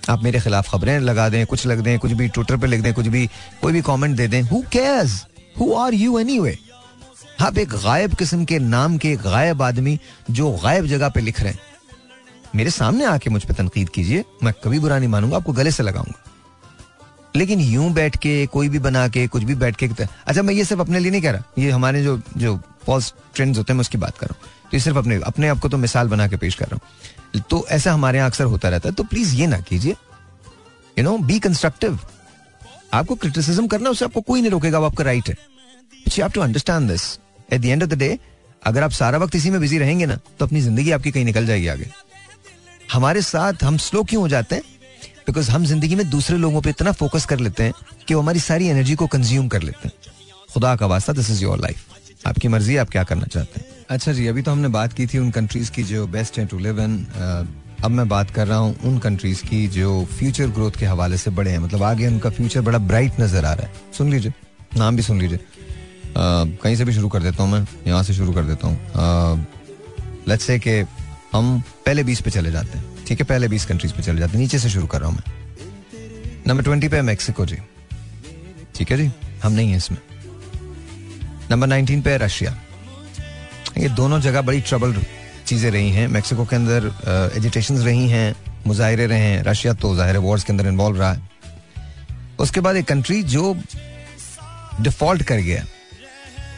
आप मेरे खिलाफ खबरें लगा दें, कुछ लग दें, कुछ भी ट्विटर पे लिख दें, कुछ भी, कोई भी कमेंट दे दें। Who cares who are you anyway आप एक गायब किस्म के नाम के गायब आदमी जो गायब जगह पे लिख रहे हैं। मेरे सामने आके मुझ पर तनकीद कीजिए, मैं कभी बुरा नहीं मानूँगा, आपको गले से लगाऊँगा। लेकिन यूँ बैठ के, कोई भी बना के, कुछ भी बैठ के अच्छा मैं ये सिर्फ़ अपने लिए नहीं कह रहा। ये हमारे जो जो फॉल्स ट्रेंड्स होते हैं, मैं उसकी बात कर रहा हूँ। तो ये सिर्फ़ अपने अपने आप को तो मिसाल बना के पेश कर रहा हूँ। तो ऐसा हमारे यहाँ अक्सर होता रहता है। तो प्लीज़ ये ना कीजिए। यू नो बी कंस्ट्रक्टिव आपको क्रिटिसिज्म करना, उससे आपको कोई नहीं रोकेगा, वो आपका राइट है। You have to understand this at the end of the day अगर आप सारा वक्त इसी में बिज़ी रहेंगे ना तो अपनी ज़िंदगी आपकी कहीं निकल जाएगी आगे। हमारे साथ हम स्लो क्यों हो जाते हैं? बिकॉज़ हम ज़िंदगी में दूसरे लोगों पे इतना फोकस कर लेते हैं कि वो हमारी सारी एनर्जी को कंज्यूम कर लेते हैं। खुदा का वास्ता दिस इज़ योर लाइफ आपकी मर्ज़ी, आप क्या करना चाहते हैं? अच्छा जी, अभी तो हमने बात की थी उन कंट्रीज़ की जो बेस्ट हैं टू लिव इन अब मैं बात कर रहा हूँ उन कंट्रीज़ की जो फ्यूचर ग्रोथ के हवाले से बड़े हैं। मतलब आगे उनका फ्यूचर बड़ा ब्राइट नज़र आ रहा है। सुन लीजिए, नाम भी सुन लीजिए। कहीं से भी शुरू कर देता हूँ मैं, यहाँ से शुरू कर देता हूँ। लेट्स से कि हम पहले बीस पे चले जाते हैं। ठीक है, पहले बीस कंट्रीज़ पे चले जाते नीचे से शुरू कर रहा हूँ मैं। नंबर ट्वेंटी पे है मैक्सिको जी। ठीक है जी? हम नहीं है इसमें। नंबर नाइनटीन पे है रशिया ये दोनों जगह बड़ी ट्रबल चीज़ें रही हैं। मैक्सिको के अंदर एजिटेशन रही हैं, मुजाहरे रहे हैं। रशिया तो ज़ाहिर वॉर्स के अंदर इन्वॉल्व रहा है। उसके बाद एक कंट्री जो डिफ़ॉल्ट कर गया।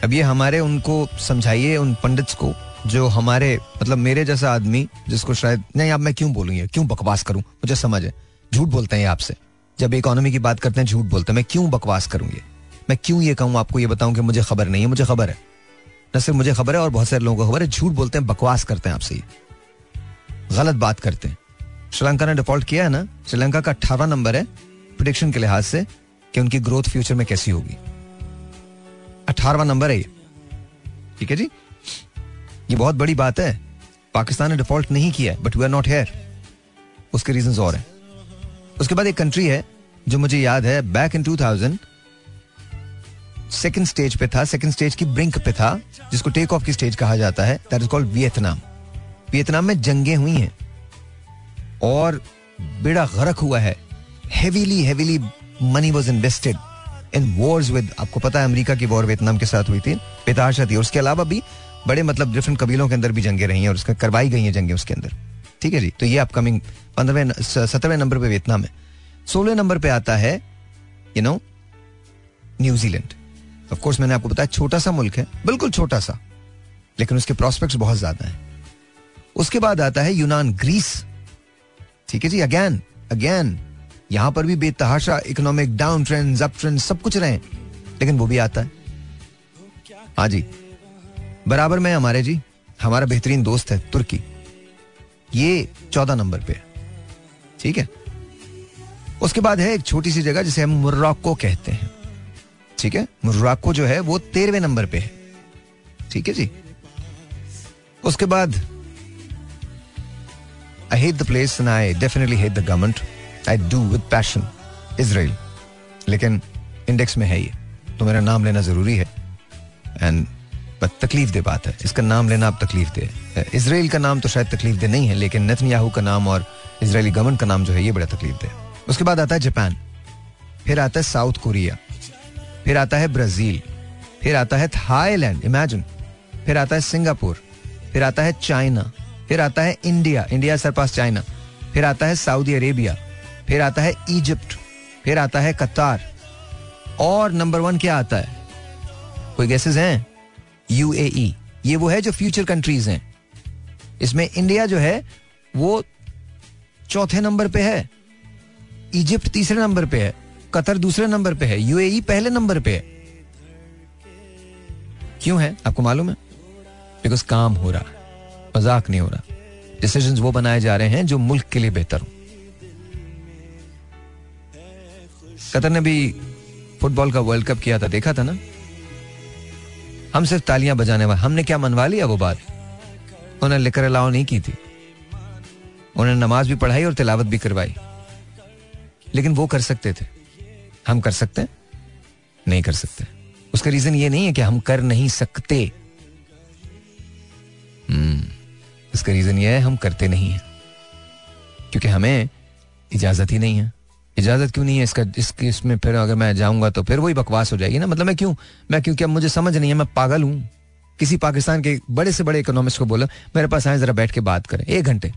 अब ये हमारे उनको समझाइए, उन पंडित्स को। जो हमारे मतलब मेरे जैसा आदमी जिसको शायद, नहीं, अब मैं क्यों बोलूँ ये? क्यों बकवास करूँ? मुझे समझ है। झूठ बोलते हैं आपसे। जब इकोनॉमी की बात करते हैं, झूठ बोलते हैं। मैं क्यों बकवास करूँगी मैं क्यों ये कहूँ आपको, ये बताऊँ कि मुझे खबर नहीं है, मुझे खबर है। न सिर्फ़ मुझे खबर है, और बहुत सारे लोगों को खबर है। झूठ बोलते हैं, बकवास करते हैं आपसे ये। गलत बात करते हैं। श्रीलंका ने डिफ़ॉल्ट किया है ना? श्रीलंका का अठारह नंबर है प्रोडिक्शन के लिहाज से कि उनकी ग्रोथ फ्यूचर में कैसी होगी। अठारवा नंबर है ये। ठीक है जी? ये बहुत बड़ी बात है। पाकिस्तान ने डिफ़ॉल्ट नहीं किया but we are not here उसके रीजन और हैं। उसके बाद एक कंट्री है, जो मुझे याद है बैक इन 2000 सेकंड स्टेज पे था सेकंड स्टेज की ब्रिंक पे था, जिसको टेक ऑफ़ की स्टेज कहा जाता है that is called Vietnam Vietnam में जंगे हुई हैं, और बेड़ा गरक हुआ है। Heavily heavily money was invested in wars with आपको पता है अमेरिका की वॉर वियतनाम के साथ हुई थी बेताशा थी और उसके अलावा भी बड़े मतलब डिफरेंट कबीलों के अंदर भी जंगे रही हैं और उसका करवाई गई हैं जंगे उसके अंदर। ठीक है जी? तो ये अपकमिंग पंद्रहवें सत्रहवें नंबर पे वियतनाम है। सोलह नंबर पे आता है you know New Zealand of course मैंने आपको बताया छोटा सा मुल्क है, बिल्कुल छोटा सा, लेकिन उसके प्रोस्पेक्ट्स बहुत ज़्यादा हैं। उसके बाद आता है यूनान, ग्रीस। ठीक है जी? अगेन अगेन यहाँ पर भी बेतहाशा economic down trend up trend सब कुछ रहे लेकिन वो भी आता है। हाँ जी। बराबर में हमारे जी। हमारा बेहतरीन दोस्त है, तुर्की। ये चौदह नंबर पे ठीक है? उसके बाद है एक छोटी सी जगह जिसे हम मुर्राको कहते हैं। ठीक है? मुर्राको जो है, वो तेरहवें नंबर पे है। ठीक है जी? उसके बाद I hate the place and I definitely hate the government I do with passion Israel लेकिन इंडेक्स में है ये। तो मेरा नाम लेना ज़रूरी है। एंड बट तकलीफ़ दे बात है इसका नाम लेना आप तकलीफ़ दे इसराइल का नाम तो शायद तकलीफ़ दे नहीं है लेकिन नेतन्याहू का नाम और इसराइली गवर्नमेंट का नाम जो है ये बड़ा तकलीफ़ दे उसके बाद आता है जापान फिर आता है साउथ कोरिया फिर आता है ब्राज़ील फिर आता है थाईलैंड इमेजिन फिर आता है सिंगापुर फिर आता है चाइना फिर आता है इंडिया इंडिया सरपास चाइना फिर आता है सऊदी अरेबिया फिर आता है इजिप्ट फिर आता है कतार और नंबर वन क्या आता है कोई गैसेस हैं यूएई ये वो है जो फ्यूचर कंट्रीज़ हैं। इसमें इंडिया जो है, वो चौथे नंबर पे है। इजिप्ट तीसरे नंबर पे है। कतर दूसरे नंबर पे है। यूएई पहले नंबर पे है। क्यों है? आपको मालूम है? बिकॉज़ काम हो रहा मज़ाक नहीं हो रहा। डिसीज़न वो बनाए जा रहे हैं जो मुल्क के लिए बेहतर हो। कतर ने भी फुटबॉल का वर्ल्ड कप किया था, देखा था ना? हम सिर्फ़ तालियाँ बजाने वाले हमने क्या मनवा लिया वो बात? उन्होंने लिकर अलाव नहीं की थी। उन्होंने नमाज़ भी पढ़ाई और तिलावत भी करवाई। लेकिन वो कर सकते थे। हम कर सकते हैं? नहीं कर सकते। उसका रीजन ये नहीं है कि हम कर नहीं सकते। हम्म, इसका रीजन ये है हम करते नहीं है। क्योंकि हमें इजाज़त ही नहीं है। इजाज़त क्यों नहीं है इसका, इसके, इसमें फिर अगर मैं जाऊँगा तो फिर वही बकवास हो जाएगी ना? मतलब मैं क्यों, मैं क्योंकि अब मुझे समझ नहीं है, मैं पागल हूँ। किसी पाकिस्तान के बड़े से बड़े इकोनॉमिस्ट को बोला, मेरे पास आए जरा बैठ के बात करें। एक घंटे।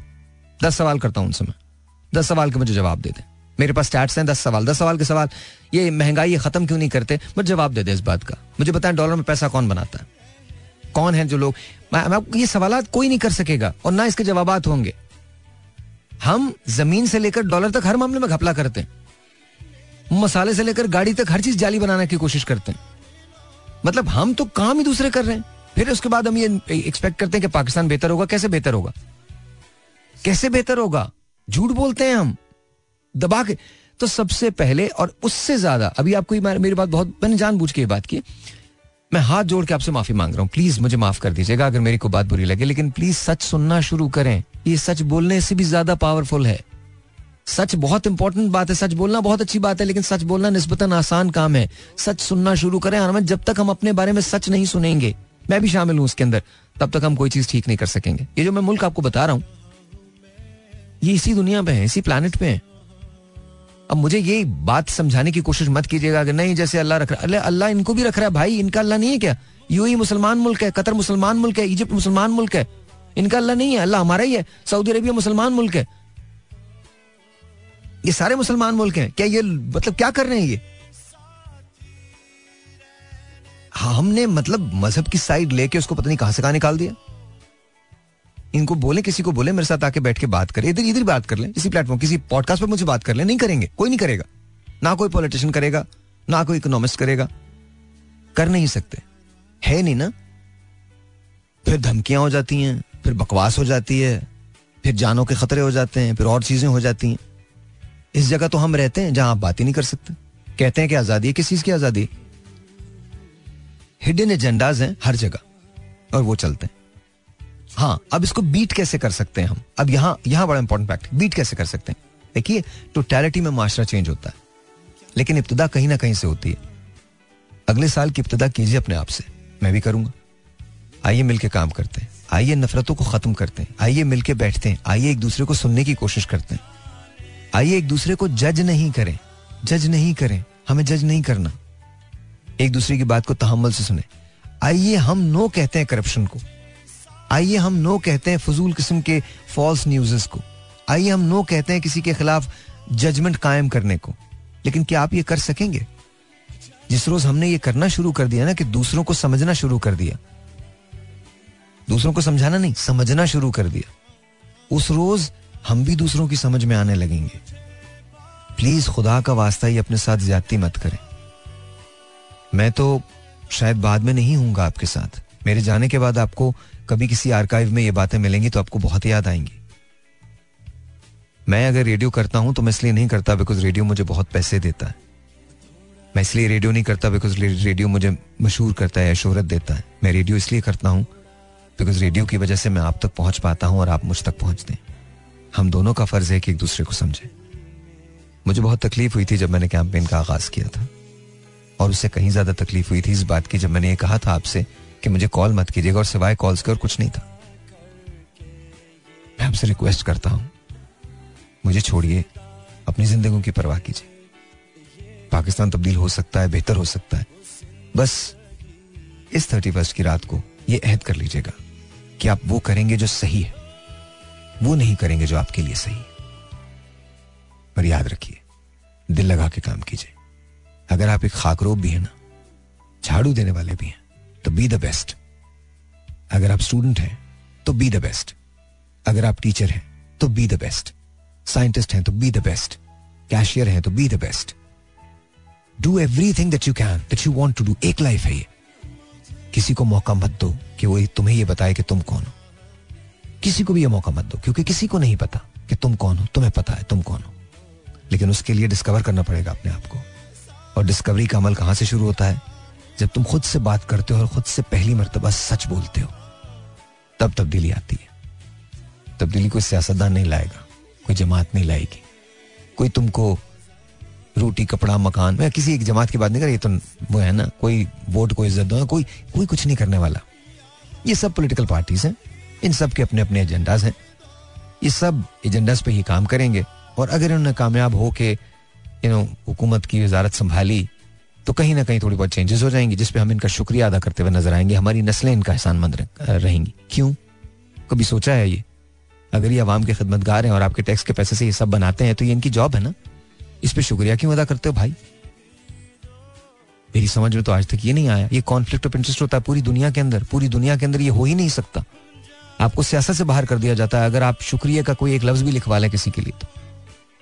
दस सवाल करता हूँ उनसे मैं। दस सवाल के मुझे जवाब दे दें। मेरे पास स्टैट्स हैं, दस सवाल। दस सवाल के सवाल, ये महँगाई ये खत्म क्यों नहीं करते? मुझे जवाब दे दे इस बात का। मुझे बताएँ डॉलर में पैसा कौन बनाता है? कौन है जो लोग? ये सवाल कोई नहीं कर सकेगा और ना इसके जवाब होंगे। हम ज़मीन से लेकर डॉलर तक हर मामले में घपला करते हैं। मसाले से लेकर गाड़ी तक हर चीज़ जाली बनाने की कोशिश करते हैं। मतलब हम तो काम ही दूसरे कर रहे हैं। फिर उसके बाद हम ये एक्सपेक्ट करते हैं कि पाकिस्तान बेहतर होगा, कैसे बेहतर होगा? कैसे बेहतर होगा? झूठ बोलते हैं हम। दबा के। तो सबसे पहले और उससे ज़्यादा, अभी आपको मेरी बात बहुत, मैंने जानबूझ के बात की मैं हाथ जोड़ के आपसे माफ़ी मांग रहा हूँ। प्लीज़ मुझे माफ़ कर दीजिएगा अगर मेरी को बात बुरी लगे, लेकिन प्लीज़ सच सुनना शुरू करें। ये सच बोलने से भी ज़्यादा पावरफुल है। सच बहुत इंपॉर्टेंट बात है। सच बोलना बहुत अच्छी बात है, लेकिन सच बोलना निस्बतन आसान काम है। सच सुनना शुरू करें हमें जब तक हम अपने बारे में सच नहीं सुनेंगे, मैं भी शामिल हूँ उसके अंदर, तब तक हम कोई चीज़ ठीक नहीं कर सकेंगे। ये जो मैं मुल्क आपको बता रहा हूँ, ये इसी दुनिया पे है, इसी प्लानट पे है। अब मुझे ये बात समझाने की कोशिश मत कीजिएगा कि नहीं जैसे अल्लाह रख रहा है अल्लाह इनको भी रख रहा है भाई इनका अल्लाह नहीं है क्या? यू ही मुसलमान मुल्क है कतर मुसलमान मुल्क है इजिप्ट मुसलमान मुल्क है। इनका अल्लाह नहीं है अल्लाह हमारा ही है सऊदी अरेबिया मुसलमान मुल्क है। ये सारे मुसलमान मुल्क हैं। क्या ये मतलब क्या कर रहे हैं ये? हाँ, हमने मतलब मज़हब की साइड लेके उसको पता नहीं कहाँ से कहाँ निकाल दिया। इनको बोले, किसी को बोले, मेरे साथ आके बैठ के बात करें। इधर इधर बात कर लें, किसी प्लेटफॉर्म किसी पॉडकास्ट पर मुझे बात कर ले। नहीं करेंगे, कोई नहीं करेगा। ना कोई पॉलिटिशियन करेगा, ना कोई इकोनॉमिस्ट करेगा। कर नहीं सकते। है नहीं ना? फिर धमकियाँ हो जाती हैं, फिर बकवास हो जाती है, फिर जानों के खतरे हो जाते हैं, फिर और चीज़ें हो जाती हैं। इस जगह तो हम रहते हैं जहाँ आप बात ही नहीं कर सकते। कहते हैं कि आज़ादी है, किस चीज़ की आज़ादी हिडन एजेंडाज हैं हर जगह, और वो चलते हैं। हाँ अब इसको बीट कैसे कर सकते हैं हम? अब यहाँ यहाँ बड़ा इंपॉर्टेंट फैक्ट बीट कैसे कर सकते हैं? देखिए टोटैलिटी में माशरा चेंज होता है। लेकिन इब्तदा कहीं ना कहीं से होती है। अगले साल की इब्तदा कीजिए अपने आप से। मैं भी करूँगा। आइए मिलकर काम करते हैं। आइए नफरतों को खत्म करते हैं। आइए मिलकर बैठते हैं। आइए एक दूसरे को सुनने की कोशिश करते हैं। आइए एक दूसरे को जज नहीं करें। जज नहीं करें। हमें जज नहीं करना। एक दूसरे की बात को तहमल से सुने। आइए हम नो कहते हैं करप्शन को। आइए हम नो कहते हैं फजूल किस्म के फॉल्स न्यूज़ को। आइए हम नो कहते हैं किसी के खिलाफ जजमेंट कायम करने को। लेकिन क्या आप ये कर सकेंगे? जिस रोज हमने ये करना शुरू कर दिया ना कि दूसरों को समझना शुरू कर दिया। दूसरों को समझाना नहीं, समझना शुरू कर दिया। उस रोज हम भी दूसरों की समझ में आने लगेंगे। प्लीज़ खुदा का वास्ता ही अपने साथ ज्यादती मत करें। मैं तो शायद बाद में नहीं हूँगा आपके साथ। मेरे जाने के बाद आपको कभी किसी आर्काइव में ये बातें मिलेंगी तो आपको बहुत याद आएँगी। मैं अगर रेडियो करता हूँ तो मैं इसलिए नहीं करता बिकॉज़ रेडियो मुझे बहुत पैसे देता है। मैं इसलिए रेडियो नहीं करता बिकॉज़ रेडियो मुझे मशहूर करता है या शोहरत देता है। मैं रेडियो इसलिए करता हूँ बिकॉज़ रेडियो की वजह से मैं आप तक पहुँच पाता हूँ और आप मुझ तक पहुँचते हैं हम दोनों का फ़र्ज़ है कि एक दूसरे को समझे। मुझे बहुत तकलीफ़ हुई थी जब मैंने कैंपेन का आगाज़ किया था। और उससे कहीं ज़्यादा तकलीफ़ हुई थी इस बात की जब मैंने ये कहा था आपसे कि मुझे कॉल मत कीजिएगा और सिवाय कॉल्स के और कुछ नहीं था। मैं आपसे रिक्वेस्ट करता हूँ, मुझे छोड़िए, अपनी ज़िंदगी की परवाह कीजिए। पाकिस्तान तब्दील हो सकता है, बेहतर हो सकता है। बस इस थर्टी फ़र्स्ट की रात को यह अहद कर लीजिएगा कि आप वो करेंगे जो सही है, वो नहीं करेंगे जो आपके लिए सही है। पर याद रखिए, दिल लगा के काम कीजिए। अगर आप एक खाकरोब भी है ना, झाड़ू देने वाले भी हैं तो बी द बेस्ट अगर आप स्टूडेंट हैं तो बी द बेस्ट अगर आप टीचर हैं तो बी द बेस्ट साइंटिस्ट हैं तो बी द बेस्ट कैशियर हैं तो be the best do everything that you can that you want to do एक लाइफ है ये. किसी को मौका मत दो कि वो तुम्हें ये बताए कि तुम कौन हो। किसी को भी ये मौका मत दो, क्योंकि किसी को नहीं पता कि तुम कौन हो, तुम्हें पता है तुम कौन हो। लेकिन उसके लिए डिस्कवर करना पड़ेगा अपने आप को। और डिस्कवरी का अमल कहाँ से शुरू होता है? जब तुम खुद से बात करते हो और खुद से पहली मरतबा सच बोलते हो, तब तब्दीली आती है। तब्दीली कोई सियासतदान नहीं लाएगा, कोई जमात नहीं लाएगी। कोई तुमको रोटी, कपड़ा, मकान, मैं किसी एक जमात की बात नहीं कर रही तो वो है ना, कोई वोट को इज़्ज़त दो कोई कोई कुछ नहीं करने वाला। ये सब पॉलिटिकल पार्टीज़ हैं, इन सब के अपने अपने एजेंडाज हैं। ये सब एजेंडाज पे ही काम करेंगे। और अगर इन्होंने कामयाब हो के यू नो हुकूमत की वजारत संभाली तो कहीं ना कहीं थोड़ी बहुत चेंजेस हो जाएँगी जिसपे हम इनका शुक्रिया अदा करते हुए नज़र आएँगे। हमारी नस्लें इनका एहसानमंद रहेंगी। क्यों? कभी सोचा है ये? अगर ये आवाम के खिदमतगार हैं और आपके टैक्स के पैसे से ये सब बनाते हैं तो ये इनकी जॉब है ना? इस पर शुक्रिया क्यों अदा करते हो भाई? मेरी समझ में तो आज तक ये नहीं आया। ये कॉन्फ्लिक्ट ऑफ़ इंटरेस्ट होता है पूरी दुनिया के अंदर। पूरी दुनिया के अंदर ये हो ही नहीं सकता। आपको सियासत से बाहर कर दिया जाता है, अगर आप शुक्रिया का कोई एक लफ्ज भी लिखवा लें किसी के लिए तो।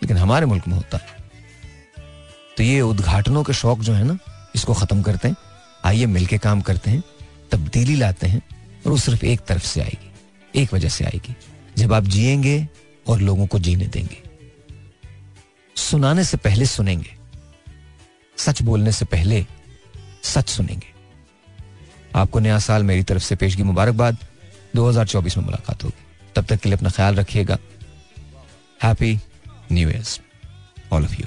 लेकिन हमारे मुल्क में होता है। तो ये उद्घाटनों के शौक जो है ना, इसको खत्म करते हैं। आइए मिलके काम करते हैं, तब्दीली लाते हैं और वो सिर्फ़ एक तरफ़ से आएगी, एक वजह से आएगी। जब आप जिएँगे और लोगों को जीने देंगे। सुनाने से पहले सुनेंगे। सच बोलने से पहले सच सुनेंगे। आपको नया साल मेरी तरफ़ से पेशगी मुबारकबाद। 2024 में मुलाकात होगी। तब तक के लिए अपना ख्याल रखिएगा। Happy new year all of you